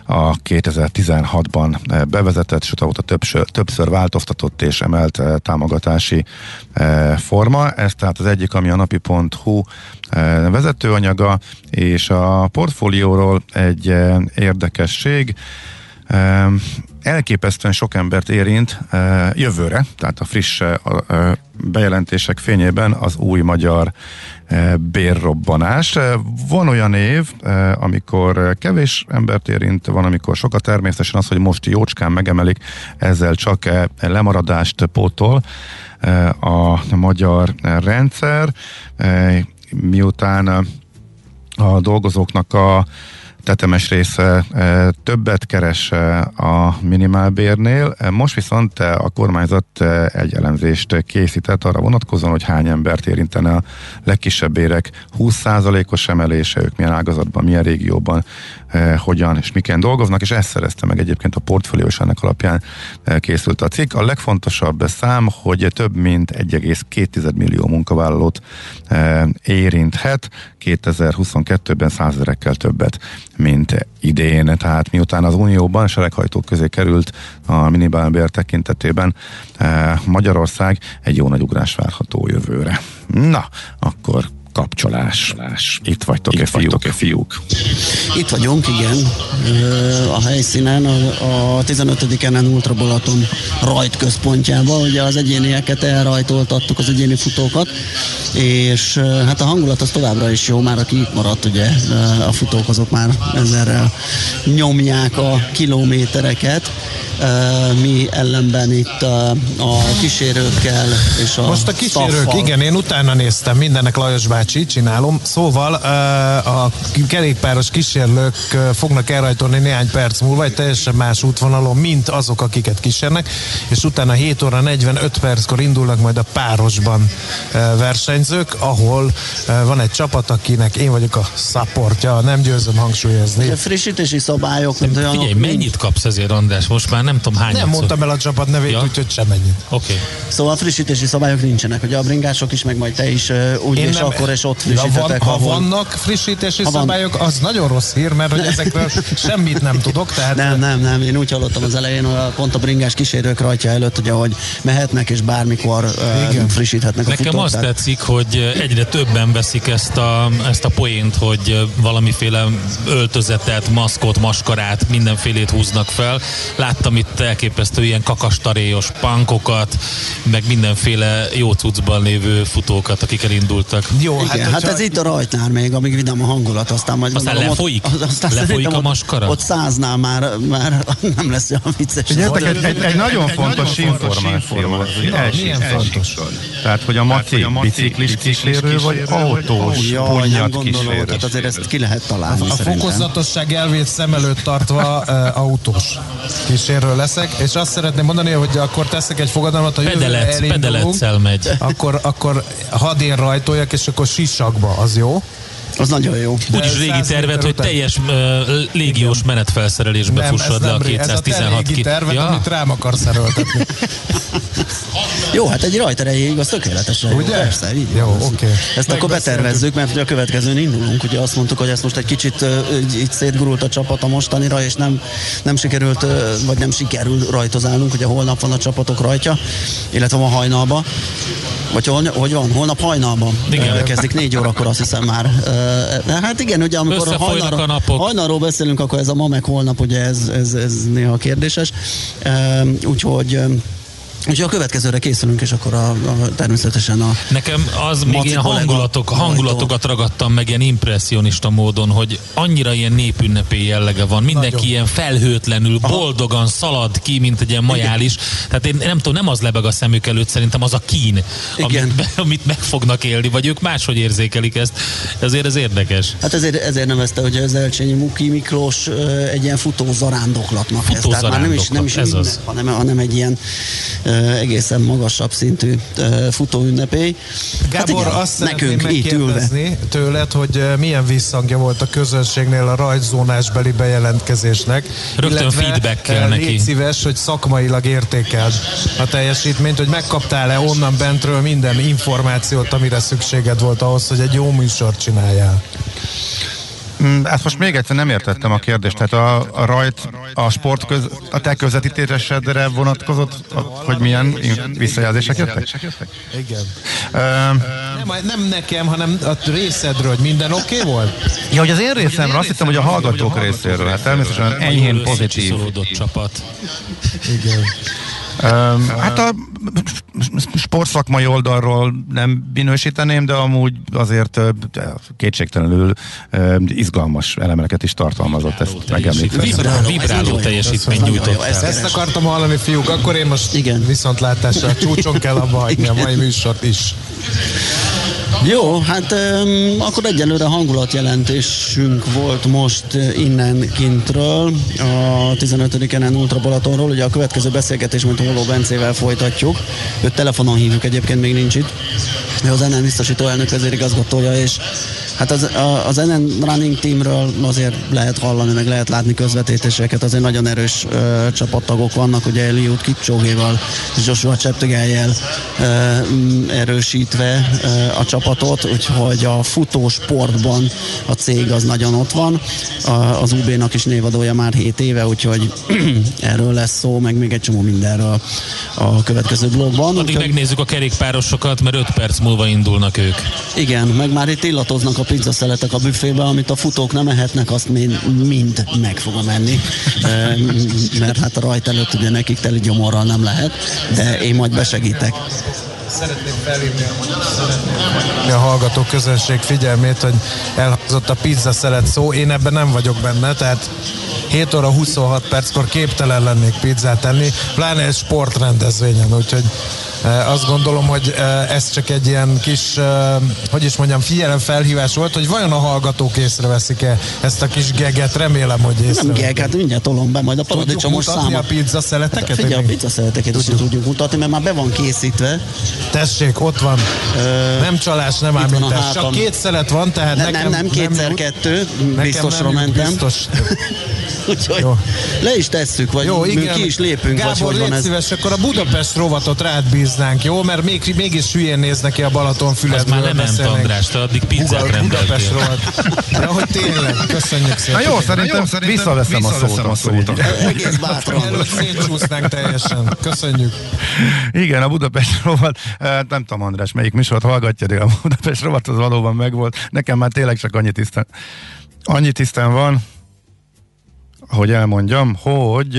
a 2016-ban bevezetett, sőt a többször, többször változtatott és emelt támogatási forma. Ez tehát az egyik, ami a napi.hu vezetőanyaga, és a portfólióról egy érdekesség, elképesztően sok embert érint jövőre, tehát a friss bejelentések fényében az új magyar bérrobbanás. Van olyan év, amikor kevés embert érint, van, amikor sokat természetesen az, hogy most jócskán megemelik, ezzel csak lemaradást pótol a magyar rendszer, miután a dolgozóknak a tetemes része e, többet keres e, a minimálbérnél. E, most viszont a kormányzat egy elemzést készített arra vonatkozóan, hogy hány embert érintene a legkisebb bérek 20%-os emelése, ők milyen ágazatban, milyen régióban, hogyan és miken dolgoznak, és ezt szerezte meg egyébként a portfólió, ennek alapján készült a cikk. A legfontosabb szám, hogy több mint 1,2 millió munkavállalót érinthet, 2022-ben százerekkel többet mint idén. Tehát miután az Unióban sereghajtók közé került a minimálbér tekintetében, eh, Magyarország egy jó nagy ugrás várható jövőre. Na, akkor kapcsolás. Itt vagytok-e, Itt fiúk? vagytok-e fiúk? Itt vagyunk, igen. A helyszínen, a, a 15. Ultra Balaton rajt központjában, ugye az egyénieket elrajtoltattuk, az egyéni futókat, és hát a hangulat az továbbra is jó, már aki maradt, ugye a futók azok már ezerrel nyomják a kilométereket, mi ellenben itt a kísérőkkel és a Most a kísérők, staffal. igen, én utána néztem, mindennek Lajos bácsi, csinálom. Szóval a kerékpáros kísérlők fognak elrajtolni néhány perc múlva egy teljesen más útvonalon, mint azok, akiket kísérnek, és utána 7 óra 45 perckor indulnak majd a párosban versenyzők, ahol van egy csapat, akinek én vagyok a szaportja, nem győzöm hangsúlyozni. A frissítési szabályok, mint olyan. Figyelj, mennyit kapsz ezért, András? Most már nem tudom hány. Nem mondtam el a csapat nevét, ja. úgyhogy sem mennyit. Oké. Okay. Szóval a frissítési szabályok nincsenek, hogy a bringások is, meg majd te is úgy Én és nem, akkor és ott frissítetek. Ha, van, ha vannak frissítési ha szabályok, van. az nagyon rossz hír, mert hogy ezekről semmit nem tudok. Tehát... Nem, nem, nem. Én úgy hallottam az elején, hogy pont a bringás kísérők rajtja előtt, hogy ahogy mehetnek és bármikor uh, frissíthetnek Nekem a futók, azt tehát... tetszik, hogy egyre többen veszik ezt a, ezt a poént, hogy valamiféle öltözetet, maszkot, maskarát, mindenfélét húznak fel. Láttam itt elképesztő ilyen kakastaréjos pankokat, meg mindenféle jó cuccban lévő futókat, akik elindultak. Jó, Igen, hát, hát ez itt a rajtnál még, amíg vidám a hangulat, aztán majd aztán mondom, lefolyik? Ott, aztán lefolyik a maskara? Ott, ott száznál már, már [laughs] nem lesz olyan vicces. Figyeljetek, egy, egy, egy nagyon fontos információ. Milyen fontos? Tehát, hogy a Maci biciklis kísérő, vagy autós nem gondolom, tehát azért ezt ki lehet találni. A fokozatosság elvét szem előtt tartva autós kísérő leszek, és azt szeretném mondani, hogy akkor teszek egy fogadalmat, hogy Pedelec, pedeletszel megy. Akkor, akkor hadd én rajtoljak, és akkor sisakba, az jó? Az nagyon jó. Úgyis régi tervet, hogy teljes uh, légiós menetfelszerelésbe nem, fussad le a 216 ki. tervet, ja? amit rám akar szereltetni. [laughs] jó, hát egy rajta erejéig az tökéletesen Ugye? jó. Persze, így jó, oké. Okay. Ezt akkor betervezzük, mert ugye a következőn indulunk. Ugye azt mondtuk, hogy ezt most egy kicsit így szétgurult a csapat a mostanira, és nem, nem sikerült, vagy nem sikerül rajtozálnunk. Ugye holnap van a csapatok rajtja, illetve van hajnalba. Vagy hol, hogy van? Holnap hajnalban igen. kezdik négy órakor, azt hiszem már. Hát igen, ugye amikor hajnalról, hajnalról beszélünk, akkor ez a ma meg holnap, ugye ez, ez, ez néha kérdéses. Úgyhogy Úgyhogy a következőre készülünk, és akkor a, a, természetesen a... Nekem az még ilyen hangulatok, hangulatokat ragadtam meg ilyen impressionista módon, hogy annyira ilyen népünnepé jellege van. Mindenki Nagyon. ilyen felhőtlenül, Aha. boldogan szalad ki, mint egy ilyen majális. Tehát én nem tudom, nem az lebeg a szemük előtt, szerintem az a kín, Igen. Amit, amit meg fognak élni, vagy ők máshogy érzékelik ezt. Ezért ez érdekes. Hát ezért, ezért nevezte, hogy az Elcsényi Muki Miklós egy ilyen futó zarándoklatnak futó ez. Tehát már nem is, nem is ez ünnep, az. hanem, hanem egy ilyen egészen magasabb szintű futóünnepély. Gábor, hát igen, azt nekünk itt ülve. tőled, hogy milyen visszhangja volt a közönségnél a rajtzónásbeli bejelentkezésnek. Rögtön feedback kell neki. Légy szíves, hogy szakmailag értékeld a teljesítményt, hogy megkaptál-e onnan bentről minden információt, amire szükséged volt ahhoz, hogy egy jó műsort csináljál. Mm, ezt most még egyszer nem értettem a kérdést. Tehát a, a rajt, a sport köz, a te közvetítésedre vonatkozott, hogy milyen visszajelzések jöttek? Igen. Uh, nem, nem nekem, hanem a részedről, hogy minden oké okay volt? Ja, hogy az én részemről azt hittem, hogy a hallgatók részéről. Hát természetesen enyhén pozitív. csapat. Igen. Um, hát a sportszakmai oldalról nem minősíteném, de amúgy azért kétségtelenül izgalmas elemeket is tartalmazott, ezt megemlítve. Vibráló, vibráló teljesítmény nyújtott ezt, ezt akartam hallani, fiúk, akkor én most Igen. viszontlátásra csúcson kell abba hagyni a mai műsort is. Jó, hát um, akkor egyelőre hangulatjelentésünk volt most innen kintről, a 15. enen Ultra Balatonról. Ugye a következő beszélgetés, mint Holó Bencével folytatjuk. Őt telefonon hívjuk, egyébként még nincs itt. Ő az NN biztosító elnök vezérigazgatója, és Hát az, a, az NN Running Teamről azért lehet hallani, meg lehet látni közvetítéseket, azért nagyon erős ö, csapattagok vannak, ugye Eliud Kipcsogéval és Joshua Cheptegelyel erősítve ö, a csapatot, úgyhogy a futósportban a cég az nagyon ott van. A, az UB-nak is névadója már 7 éve, úgyhogy [clears throat] erről lesz szó, meg még egy csomó mindenről a következő blogban. Addig úgyhogy... megnézzük a kerékpárosokat, mert 5 perc múlva indulnak ők. Igen, meg már itt illatoznak a pizzaszeletek a büfébe, amit a futók nem ehetnek, azt mind, mind meg fogom enni, mert hát a rajt előtt ugye nekik teli gyomorral nem lehet, de én majd besegítek. Szeretném felhívni a hallgató közönség figyelmét, hogy elhangzott a pizza szelet szó, én ebben nem vagyok benne, tehát 7 óra 26 perckor képtelen lennék pizzát tenni, pláne egy sportrendezvényen, úgyhogy azt gondolom, hogy ez csak egy ilyen kis, hogy is mondjam, figyelem felhívás volt, hogy vajon a hallgatók észreveszik-e ezt a kis geget, remélem, hogy észre. Nem geg, hát mindjárt tolom be majd a paradicsomos száma. a pizza szeleteket? Hát, figyelj, a pizza szeleteket is tudjuk mutatni, mert már be van készítve. Tessék, ott van. Ö, nem csalás, nem ámítás. Csak két szelet van, tehát ne, nekem... Nem, nem kétszer nem kettő, biztosra mentem. Biztos. [laughs] Úgyhogy Jó. le is tesszük, vagy Jó, igen. ki is lépünk, Gábor, vagy hogy van ez. szíves, akkor a Budapest rovatot rád bíznánk, jó? Mert még, mégis hülyén néz neki a Balaton fület. Az már nem ment, András, te addig pizzát rovat. De hogy tényleg, köszönjük szépen. Na jó, szerintem, jó, szerintem visszaveszem, visszaveszem a szót. A szót. Egész bátran. Szétcsúsznánk teljesen. Köszönjük. Igen, a Budapest rovat, nem tudom András, melyik műsort hallgatja, de a Budapest rovat az valóban megvolt. Nekem már tényleg csak annyi tisztán, annyi tisztán van, hogy elmondjam, hogy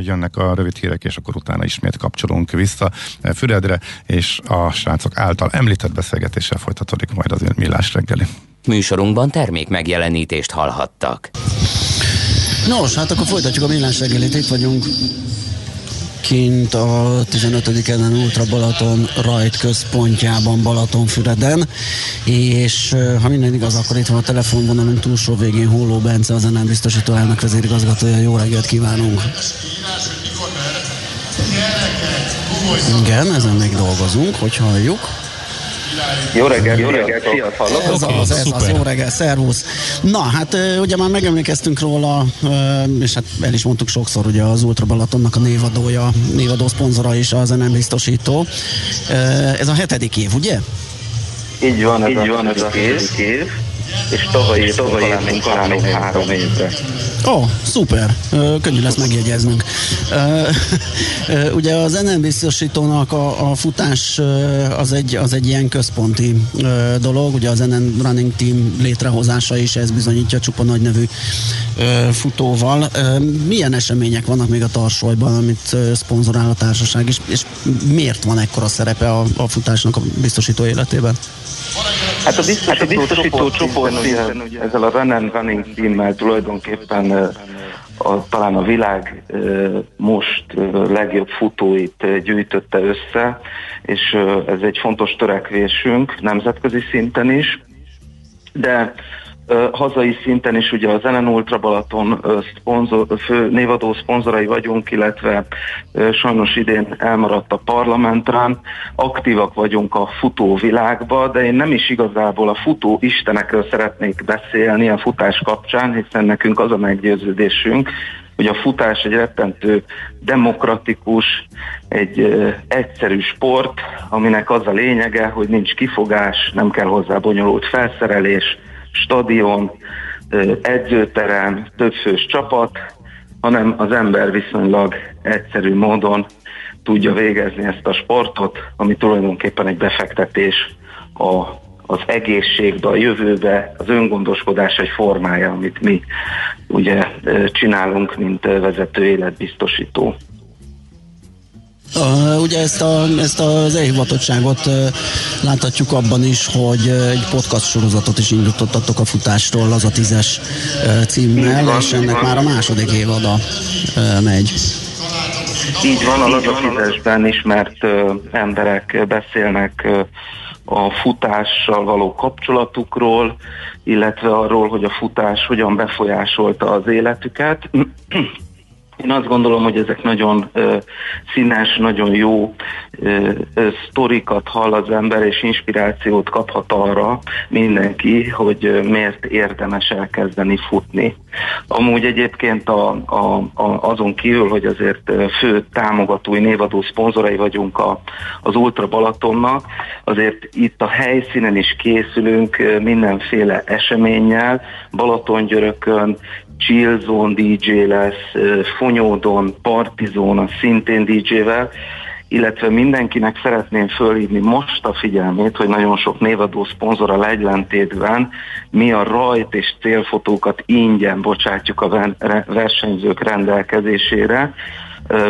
jönnek a rövid hírek, és akkor utána ismét kapcsolunk vissza Füredre, és a srácok által említett beszélgetéssel folytatódik majd az millás reggeli. Műsorunkban termék megjelenítést hallhattak. Nos, hát akkor folytatjuk a millás reggelit, itt vagyunk kint a 15. ellen Ultra Balaton rajt központjában Balatonfüreden, és ha minden igaz, akkor itt van a telefonvonalunk túlsó végén Holló Bence, az nem biztosító elnök vezérigazgatója. Jó reggelt kívánunk! Igen, ezen még dolgozunk, hogy halljuk. Jó reggelt, jó reggelt, sziasztok! Ez az, ez az, jó reggel, szervusz! Na, hát ugye már megemlékeztünk róla, és hát el is mondtuk sokszor, ugye az Ultra Balatonnak a névadója, névadó szponzora is az nem biztosító. Ez a hetedik év, ugye? Így van, ez Így a van, ez a év. év és tavaly, tavaly írtunk alá még három évre. Ó, oh, szuper, könnyű lesz megjegyeznünk. [laughs] Ugye az NN biztosítónak a, a futás az egy, az egy ilyen központi dolog, ugye az NN Running Team létrehozása is ez bizonyítja csupa nagy nevű futóval. Milyen események vannak még a tarsolyban, amit szponzorál a társaság, és, és miért van ekkora szerepe a, a futásnak a biztosító életében? Hát a biztosító, hát a biztosító csoport, ugye, ezzel a Run and Running teammel tulajdonképpen a, talán a világ most legjobb futóit gyűjtötte össze, és ez egy fontos törekvésünk nemzetközi szinten is, de hazai szinten is ugye az Ellen Ultra Balaton szponzor, fő névadó szponzorai vagyunk, illetve sajnos idén elmaradt a parlamentrán. Aktívak vagyunk a futó világba, de én nem is igazából a futó istenekről szeretnék beszélni a futás kapcsán, hiszen nekünk az a meggyőződésünk, hogy a futás egy rettentő demokratikus, egy ö, egyszerű sport, aminek az a lényege, hogy nincs kifogás, nem kell hozzá bonyolult felszerelés, stadion, edzőterem, többfős csapat, hanem az ember viszonylag egyszerű módon tudja végezni ezt a sportot, ami tulajdonképpen egy befektetés a, az egészségbe, a jövőbe, az öngondoskodás egy formája, amit mi ugye csinálunk, mint vezető életbiztosító. Uh, ugye ezt, a, ezt az elhivatottságot uh, láthatjuk abban is, hogy uh, egy podcast sorozatot is indítottatok a futásról, az a tízes címmel, van, és ennek van. már a második évada megy. Így van, az a tízesben ismert emberek beszélnek a futással való kapcsolatukról, illetve arról, hogy a futás hogyan befolyásolta az életüket. [clears throat] Én azt gondolom, hogy ezek nagyon ö, színes, nagyon jó ö, ö, sztorikat hall az ember, és inspirációt kaphat arra mindenki, hogy ö, miért érdemes elkezdeni futni. Amúgy egyébként a, a, a, azon kívül, hogy azért fő támogatói, névadó szponzorai vagyunk a, az Ultra Balatonnak, azért itt a helyszínen is készülünk mindenféle eseménnyel, Balatongyörökön, Chillzone DJ lesz, Fonyódon, Partizón, szintén DJ-vel, illetve mindenkinek szeretném fölhívni most a figyelmét, hogy nagyon sok névadó szponzora leglentétben mi a rajt és célfotókat ingyen bocsátjuk a versenyzők rendelkezésére.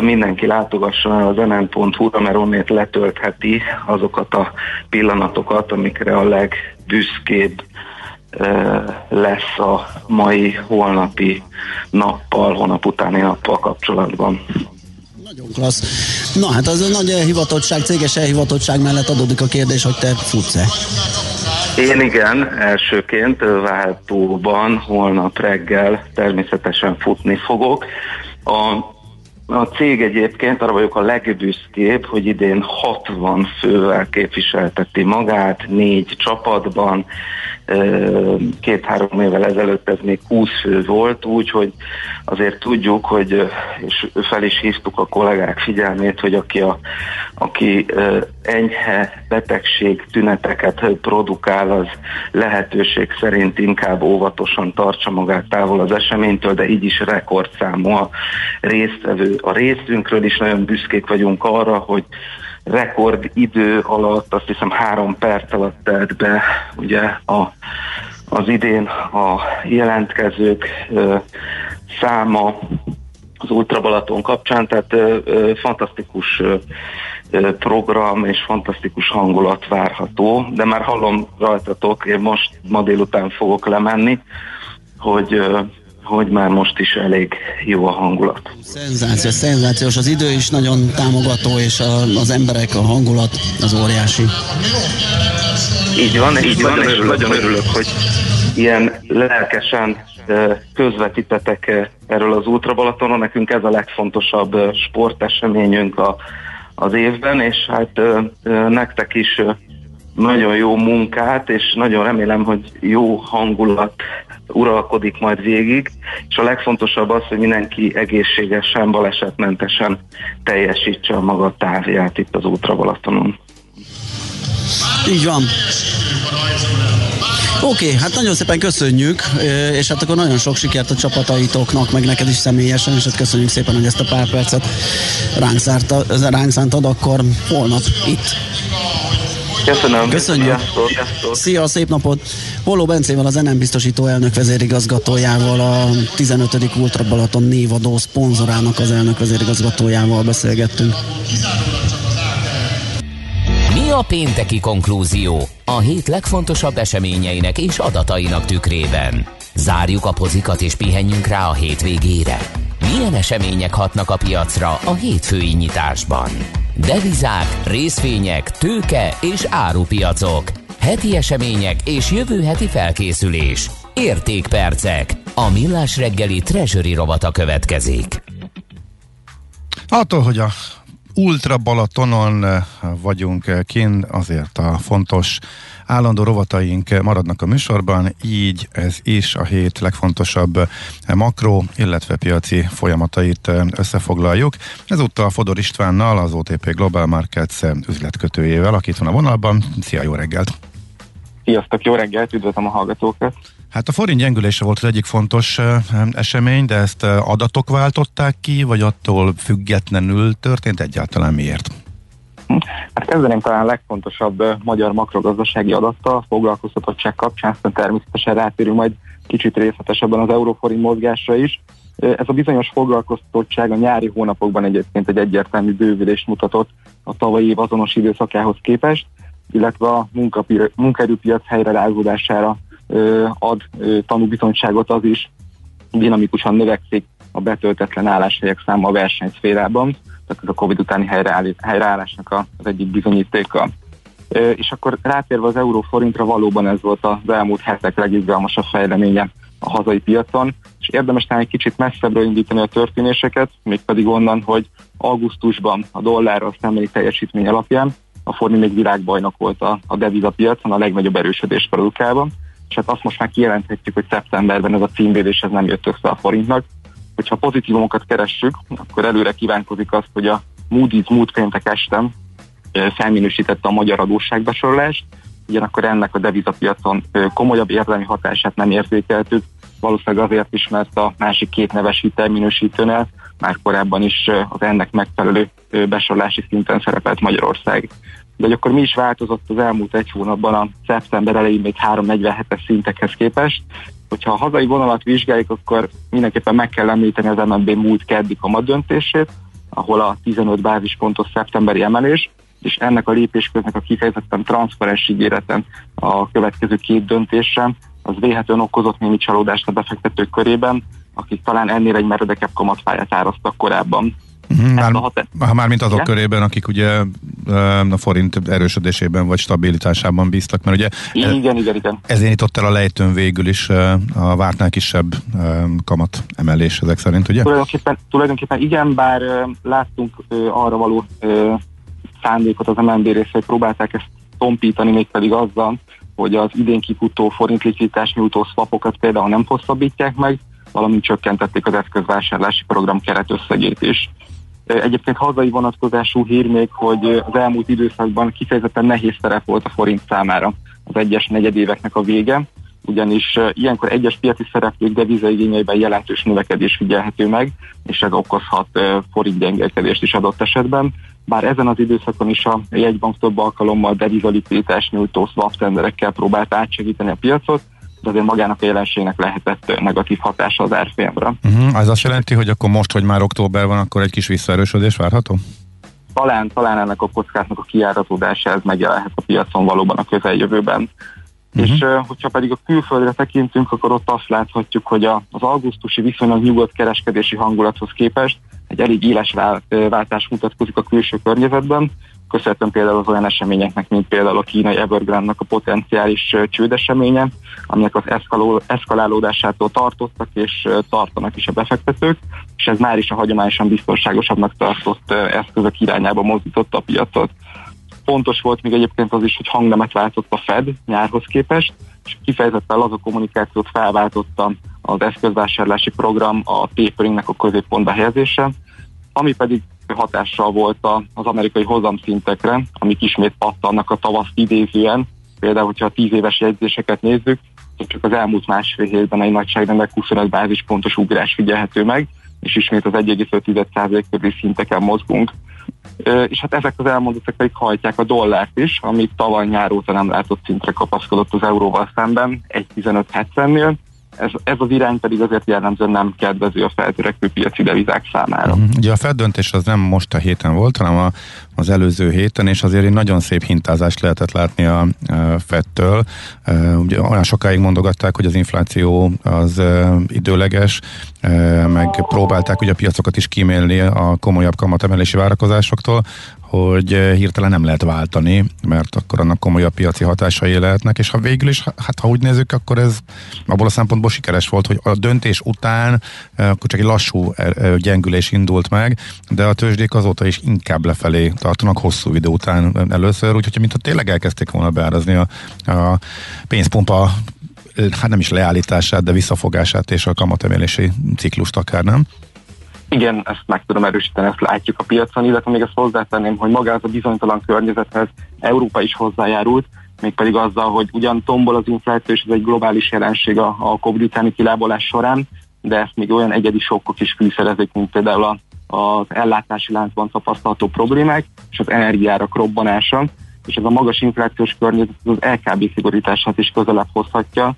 Mindenki látogasson el az nn.hu-ra, mert onnét letöltheti azokat a pillanatokat, amikre a legbüszkébb lesz a mai, holnapi nappal, hónap utáni nappal kapcsolatban. Nagyon klassz. Na hát az a nagy elhivatottság, céges elhivatottság mellett adódik a kérdés, hogy te futsz-e? Én igen, elsőként váltóban holnap reggel természetesen futni fogok. A a cég egyébként arra vagyok a legbüszkébb, hogy idén 60 fővel képviselteti magát, négy csapatban, két-három évvel ezelőtt ez még 20 fő volt, úgyhogy azért tudjuk, hogy, és fel is hívtuk a kollégák figyelmét, hogy aki, a, aki enyhe betegség tüneteket produkál, az lehetőség szerint inkább óvatosan tartsa magát távol az eseménytől, de így is rekordszámú a résztvevő. A részünkről is nagyon büszkék vagyunk arra, hogy rekord idő alatt, azt hiszem három perc alatt telt be ugye a, az idén a jelentkezők ö, száma az Ultra Balaton kapcsán, tehát ö, ö, fantasztikus ö, program és fantasztikus hangulat várható, de már hallom rajtatok, én most ma délután fogok lemenni, hogy hogy már most is elég jó a hangulat. Szenzációs, szenzációs. Az idő is nagyon támogató, és a, az emberek, a hangulat az óriási. Így van, így van, és nagyon örülök, hogy ilyen lelkesen közvetítetek erről az Ultra Balatonon. Nekünk ez a legfontosabb sporteseményünk a, az évben, és hát nektek is nagyon jó munkát, és nagyon remélem, hogy jó hangulat uralkodik majd végig, és a legfontosabb az, hogy mindenki egészségesen, balesetmentesen teljesítse a maga távját itt az útra Balatonon. Így van. Oké, okay, hát nagyon szépen köszönjük, és hát akkor nagyon sok sikert a csapataitoknak, meg neked is személyesen, és hát köszönjük szépen, hogy ezt a pár percet ránk, szárta, ránk szántad, akkor holnap itt Köszönöm. Köszönjük. Sziasztok. Sziasztok. Szia, szép napot. Holló Bencével, az NM biztosító elnök vezérigazgatójával, a 15. Ultra Balaton névadó szponzorának az elnök vezérigazgatójával beszélgettünk. Mi a pénteki konklúzió a hét legfontosabb eseményeinek és adatainak tükrében? Zárjuk a pozikat és pihenjünk rá a hétvégére. Milyen események hatnak a piacra a hétfői nyitásban? Devizák, részvények, tőke és árupiacok. Heti események és jövő heti felkészülés. Értékpercek. A millás reggeli treasury rovata következik. Attól, hogy a Ultra Balatonon vagyunk kin, azért a fontos Állandó rovataink maradnak a műsorban, így ez is a hét legfontosabb makro, illetve piaci folyamatait összefoglaljuk. Ezúttal Fodor Istvánnal, az OTP Global Markets üzletkötőjével, akit van a vonalban. Szia, jó reggelt! Sziasztok, jó reggelt, üdvözlöm a hallgatókat! Hát a forint gyengülése volt az egyik fontos esemény, de ezt adatok váltották ki, vagy attól függetlenül történt egyáltalán miért? Hát kezdeném talán a legfontosabb magyar makrogazdasági adattal, foglalkoztatottság kapcsán, aztán természetesen rátérünk majd kicsit részletesebben az euróforint mozgásra is. Ez a bizonyos foglalkoztatottság a nyári hónapokban egyébként egy egyértelmű bővülést mutatott a tavalyi év azonos időszakához képest, illetve a munkaerőpiac helyrerágódására ad tanúbizonyságot az is, dinamikusan növekszik a betöltetlen álláshelyek száma a versenyszférában, tehát ez a Covid utáni helyreállásnak az egyik bizonyítéka. És akkor rátérve az euróforintra valóban ez volt az elmúlt hetek legizgalmasabb fejleménye a hazai piacon, és érdemes talán egy kicsit messzebbre indítani a történéseket, mégpedig onnan, hogy augusztusban a dollárral szembeni teljesítmény alapján a forint még világbajnok volt a, a devizapiacon, a legnagyobb erősödés produkában, és hát azt most már kijelenthetjük, hogy szeptemberben ez a címvédés ez nem jött össze a forintnak, hogyha pozitívumokat keressük, akkor előre kívánkozik azt, hogy a Moody's múlt péntek estem felminősítette a magyar adósságbesorolást, ugyanakkor ennek a devizapiacon komolyabb érdemi hatását nem érzékeltük, valószínűleg azért is, mert a másik két neves hitelminősítőnél már korábban is az ennek megfelelő besorolási szinten szerepelt Magyarország. De hogy akkor mi is változott az elmúlt egy hónapban a szeptember elején még 347-es szintekhez képest, hogyha a hazai vonalat vizsgáljuk, akkor mindenképpen meg kell említeni az MNB múlt keddi kamat döntését, ahol a 15 bázispontos szeptemberi emelés, és ennek a lépésköznek a kifejezetten transzparens ígéreten a következő két döntésre az véhetően okozott némi csalódást a befektetők körében, akik talán ennél egy meredekebb kamatfáját árasztak korábban. Uh-huh, már, hat- már mint azok Igen? körében, akik ugye a forint erősödésében vagy stabilitásában bíztak, mert ugye igen, igen, igen. ez indított el a lejtőn végül is a vártnál kisebb kamat emelés ezek szerint, ugye? Tulajdonképpen, tulajdonképpen igen, bár láttunk arra való szándékot az MNB részét, próbálták ezt tompítani, mégpedig azzal, hogy az idén kifutó forint likviditás nyújtó swapokat például nem hosszabbítják meg, valamint csökkentették az eszközvásárlási program keretösszegét is. Egyébként hazai vonatkozású hír még, hogy az elmúlt időszakban kifejezetten nehéz szerep volt a forint számára az egyes negyedéveknek a vége, ugyanis ilyenkor egyes piaci szereplők devizaigényeiben jelentős növekedés figyelhető meg, és ez okozhat forint gyengelkedést is adott esetben. Bár ezen az időszakon is a jegybank több alkalommal devizalikviditás nyújtó swap próbált átsegíteni a piacot, azért magának a jelenségnek lehetett negatív hatása az árfolyamra. Uh-huh. Ez azt jelenti, hogy akkor most, hogy már október van, akkor egy kis visszaerősödés várható? Talán, talán ennek a kockázatnak a kiárazódása ez megjelenhet a piacon valóban a közeljövőben. Uh-huh. És hogyha pedig a külföldre tekintünk, akkor ott azt láthatjuk, hogy a, az augusztusi viszonylag nyugodt kereskedési hangulathoz képest egy elég éles váltás mutatkozik a külső környezetben, köszönhetően például az olyan eseményeknek, mint például a kínai evergrande a potenciális csődeseménye, aminek az eszkaló, eszkalálódásától tartottak és tartanak is a befektetők, és ez már is a hagyományosan biztonságosabbnak tartott eszközök irányába mozdította a piacot. Fontos volt még egyébként az is, hogy hangnemet váltott a Fed nyárhoz képest, és kifejezetten az a kommunikációt felváltotta az eszközvásárlási program a taperingnek a középpontba helyezése, ami pedig hatással volt az amerikai hozamszintekre, amik ismét pattannak a tavaszt idézően. Például, hogyha a 10 éves jegyzéseket nézzük, csak az elmúlt másfél hétben egy nagyságrendek 25 bázispontos ugrás figyelhető meg, és ismét az 1,5% körüli szinteken mozgunk. És hát ezek az elmondottak pedig hajtják a dollárt is, ami tavaly nyár óta nem látott szintre kapaszkodott az euróval szemben, 1,15-70-nél, ez, ez az irány pedig azért jellemzően nem kedvező a feltörekvő piaci devizák számára. Uh-huh. Ugye a feddöntés az nem most a héten volt, hanem a, az előző héten, és azért egy nagyon szép hintázást lehetett látni a, Fettől. Ugye olyan sokáig mondogatták, hogy az infláció az időleges, meg próbálták ugye a piacokat is kímélni a komolyabb kamatemelési várakozásoktól, hogy hirtelen nem lehet váltani, mert akkor annak komolyabb piaci hatásai lehetnek, és ha végül is, hát ha úgy nézzük, akkor ez abból a szempontból sikeres volt, hogy a döntés után akkor csak egy lassú gyengülés indult meg, de a tőzsdék azóta is inkább lefelé tartanak hosszú idő után először, úgyhogy mintha tényleg elkezdték volna beárazni a, a pénzpumpa hát nem is leállítását, de visszafogását és a kamatemelési ciklust akár, nem? Igen, ezt meg tudom erősíteni, ezt látjuk a piacon, illetve még ezt hozzátenném, hogy maga ez a bizonytalan környezethez Európa is hozzájárult, mégpedig azzal, hogy ugyan tombol az infláció, és ez egy globális jelenség a, a COVID utáni kilábolás során, de ezt még olyan egyedi sokkok is fűszerezik, mint például a, az ellátási láncban tapasztalható problémák, és az energiárak robbanása, és ez a magas inflációs környezet az LKB szigorítását is közelebb hozhatja,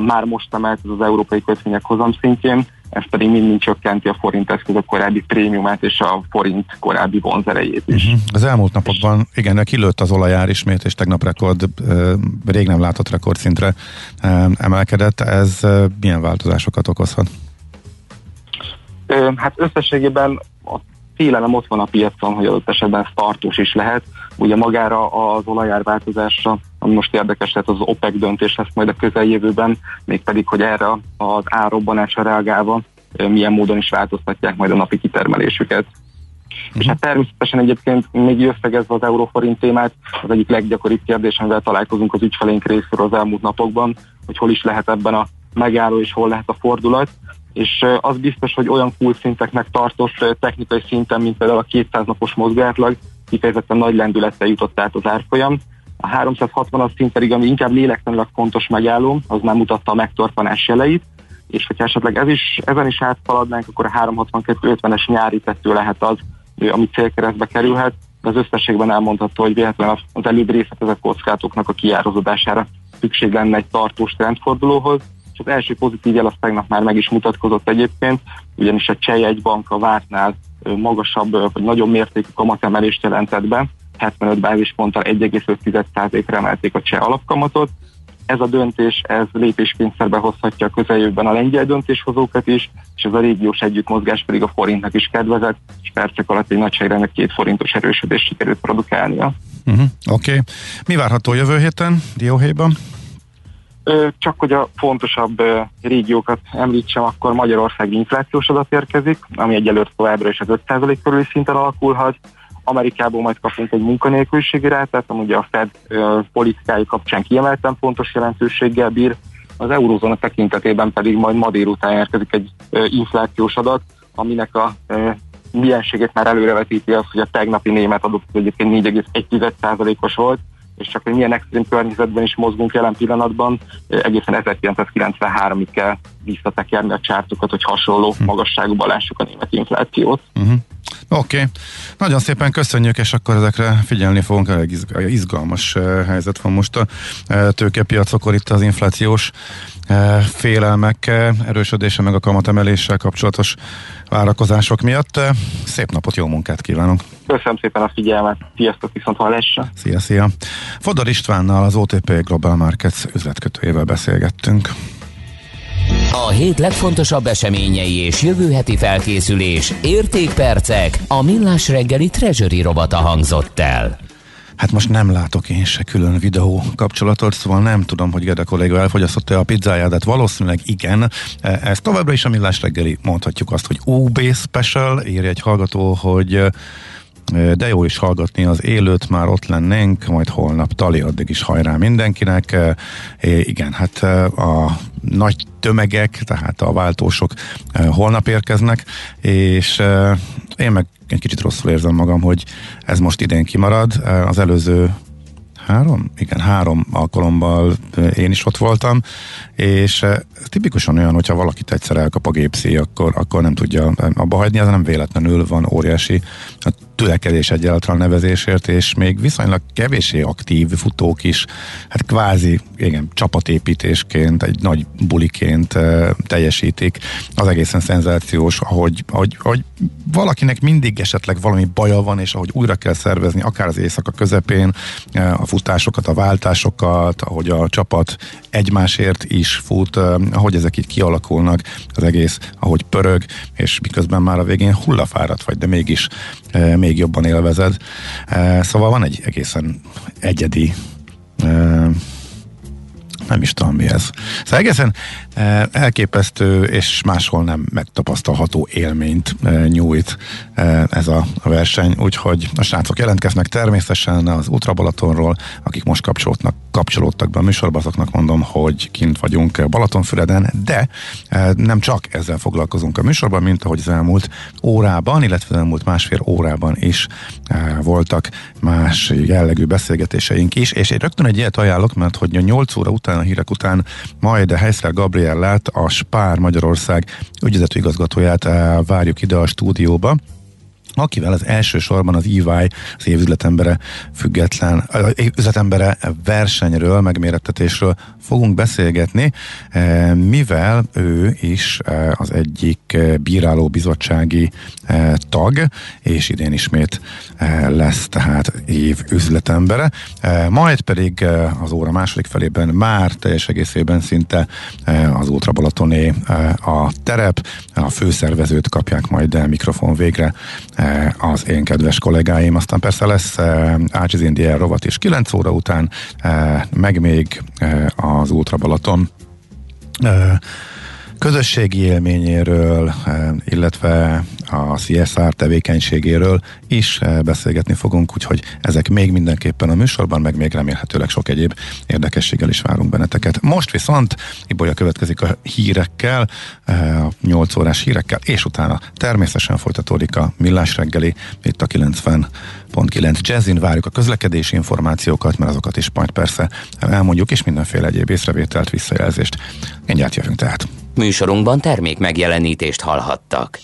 már most emelt az európai kötvények hozamszintjén, ez pedig mind-mind csökkenti a forint eszközök korábbi prémiumát és a forint korábbi vonzerejét is. Uh-huh. Az elmúlt napokban, igen, kilőtt az olajár ismét, és tegnap rekord, rég nem látott rekordszintre emelkedett. Ez milyen változásokat okozhat? Hát összességében a félelem ott van a piacon, hogy adott esetben tartós is lehet. Ugye magára az olajár változásra, ami most érdekes, tehát az OPEC döntés lesz majd a közeljövőben, mégpedig, hogy erre az árobbanásra reagálva milyen módon is változtatják majd a napi kitermelésüket. Uh-huh. És hát természetesen egyébként még összegezve az euróforint témát, az egyik leggyakoribb kérdés, amivel találkozunk az ügyfeleink részéről az elmúlt napokban, hogy hol is lehet ebben a megálló és hol lehet a fordulat és az biztos, hogy olyan kulcsszinteknek tartós technikai szinten, mint például a 200 napos mozgátlag, kifejezetten nagy lendülettel jutott át az árfolyam. A 360-as szint pedig, ami inkább lélektanilag fontos megálló, az nem mutatta a megtorpanás jeleit, és hogyha esetleg ez is, ezen is átszaladnánk, akkor a 362-50-es nyári tettő lehet az, ami célkeresztbe kerülhet, de az összességben elmondható, hogy véletlenül az előbb részletezett kockátoknak a kiározódására szükség lenne egy tartós trendfordulóhoz, az első pozitív jel az tegnap már meg is mutatkozott egyébként, ugyanis a Cseh bank a vártnál magasabb, vagy nagyobb mértékű kamatemelést jelentett be, 75 bázisponttal 1,5%-ra emelték a cseh alapkamatot, ez a döntés, ez lépéskényszerbe hozhatja a közeljövőben a lengyel döntéshozókat is, és ez a régiós együttmozgás pedig a forintnak is kedvezett, és percek alatt egy nagyságrendnek két forintos erősödés sikerült produkálnia. Uh-huh, Oké. Okay. Mi várható jövő héten Dióhéjban? Csak hogy a fontosabb régiókat említsem, akkor Magyarország inflációs adat érkezik, ami egyelőre továbbra is az 5% körüli szinten alakulhat. Amerikából majd kapunk egy munkanélküliségi rátát, ami ugye a Fed politikai kapcsán kiemelten fontos jelentőséggel bír. Az eurózóna tekintetében pedig majd ma délután érkezik egy inflációs adat, aminek a mienségét már előrevetíti az, hogy a tegnapi német adott egyébként 4,1%-os volt, és csak hogy milyen extrém környezetben is mozgunk jelen pillanatban, egészen 1993-ig kell visszatekerni a csártokat, hogy hasonló hm. magasságúban lássuk a német inflációt. Uh-huh. Oké, okay. nagyon szépen köszönjük, és akkor ezekre figyelni fogunk, elég izgalmas helyzet van most a tőkepiacokon, itt az inflációs félelmek erősödése, meg a kamatemeléssel kapcsolatos várakozások miatt. Szép napot, jó munkát kívánok! Köszönöm szépen a figyelmet, sziasztok, viszont hallásra! Szia, szia! Fodor Istvánnal, az OTP Global Markets üzletkötőjével beszélgettünk. A hét legfontosabb eseményei és jövő heti felkészülés, értékpercek, a millás reggeli treasury robata hangzott el. Hát most nem látok én se külön videó kapcsolatot, szóval nem tudom, hogy Gede kolléga elfogyasztotta a pizzáját, de hát valószínűleg igen. Ez továbbra is a millás reggeli, mondhatjuk azt, hogy UB Special, írja egy hallgató, hogy de jó is hallgatni az élőt, már ott lennénk, majd holnap tali, addig is hajrá mindenkinek. Igen, hát a nagy tömegek, tehát a váltósok holnap érkeznek, és én meg egy kicsit rosszul érzem magam, hogy ez most idén kimarad. Az előző három? Igen, három alkalommal én is ott voltam, és ez tipikusan olyan, hogyha valakit egyszer elkap a gépszí, akkor, akkor nem tudja abba hagyni, ez nem véletlenül van óriási tülekedés egyáltalán nevezésért, és még viszonylag kevésé aktív futók is, hát kvázi, igen, csapatépítésként, egy nagy buliként e, teljesítik. Az egészen szenzációs, ahogy, ahogy, ahogy valakinek mindig esetleg valami baja van, és ahogy újra kell szervezni, akár az éjszaka közepén, e, a futásokat, a váltásokat, ahogy a csapat egymásért is fut, e, ahogy ezek így kialakulnak, az egész, ahogy pörög, és miközben már a végén hullafáradt vagy, de mégis, még jobban élvezed. Szóval van egy egészen egyedi nem is tudom mi ez. Szóval egészen elképesztő és máshol nem megtapasztalható élményt nyújt ez a verseny, úgyhogy a srácok jelentkeznek természetesen az Ultra Balatonról, akik most kapcsolódnak, kapcsolódtak be a műsorba, azoknak mondom, hogy kint vagyunk Balatonfüreden, de nem csak ezzel foglalkozunk a műsorban, mint ahogy az elmúlt órában, illetve az elmúlt másfél órában is voltak más jellegű beszélgetéseink is, és én rögtön egy ilyet ajánlok, mert hogy a 8 óra után, a hírek után majd a Heiszler Gabriellát, a Spár Magyarország ügyvezető igazgatóját várjuk ide a stúdióba, akivel az elsősorban az EY, az év üzletembere független, üzletembere versenyről, megmérettetésről fogunk beszélgetni, eh, mivel ő is eh, az egyik eh, bíráló bizottsági tag, és idén ismét lesz tehát év üzletembere. Majd pedig az óra második felében már teljes egészében szinte az Ultra Balatoné a terep, a főszervezőt kapják majd mikrofon végre az én kedves kollégáim. Aztán persze lesz Ácsiz India rovat is 9 óra után, meg még az Ultra Balaton közösségi élményéről, illetve a CSR tevékenységéről is beszélgetni fogunk, úgyhogy ezek még mindenképpen a műsorban, meg még remélhetőleg sok egyéb érdekességgel is várunk benneteket. Most viszont Ibolya következik a hírekkel, a 8 órás hírekkel, és utána természetesen folytatódik a millás reggeli, itt a 90.9 Jazzin várjuk a közlekedési információkat, mert azokat is majd persze elmondjuk, és mindenféle egyéb észrevételt, visszajelzést. Mindjárt jövünk tehát. Műsorunkban termék megjelenítést hallhattak.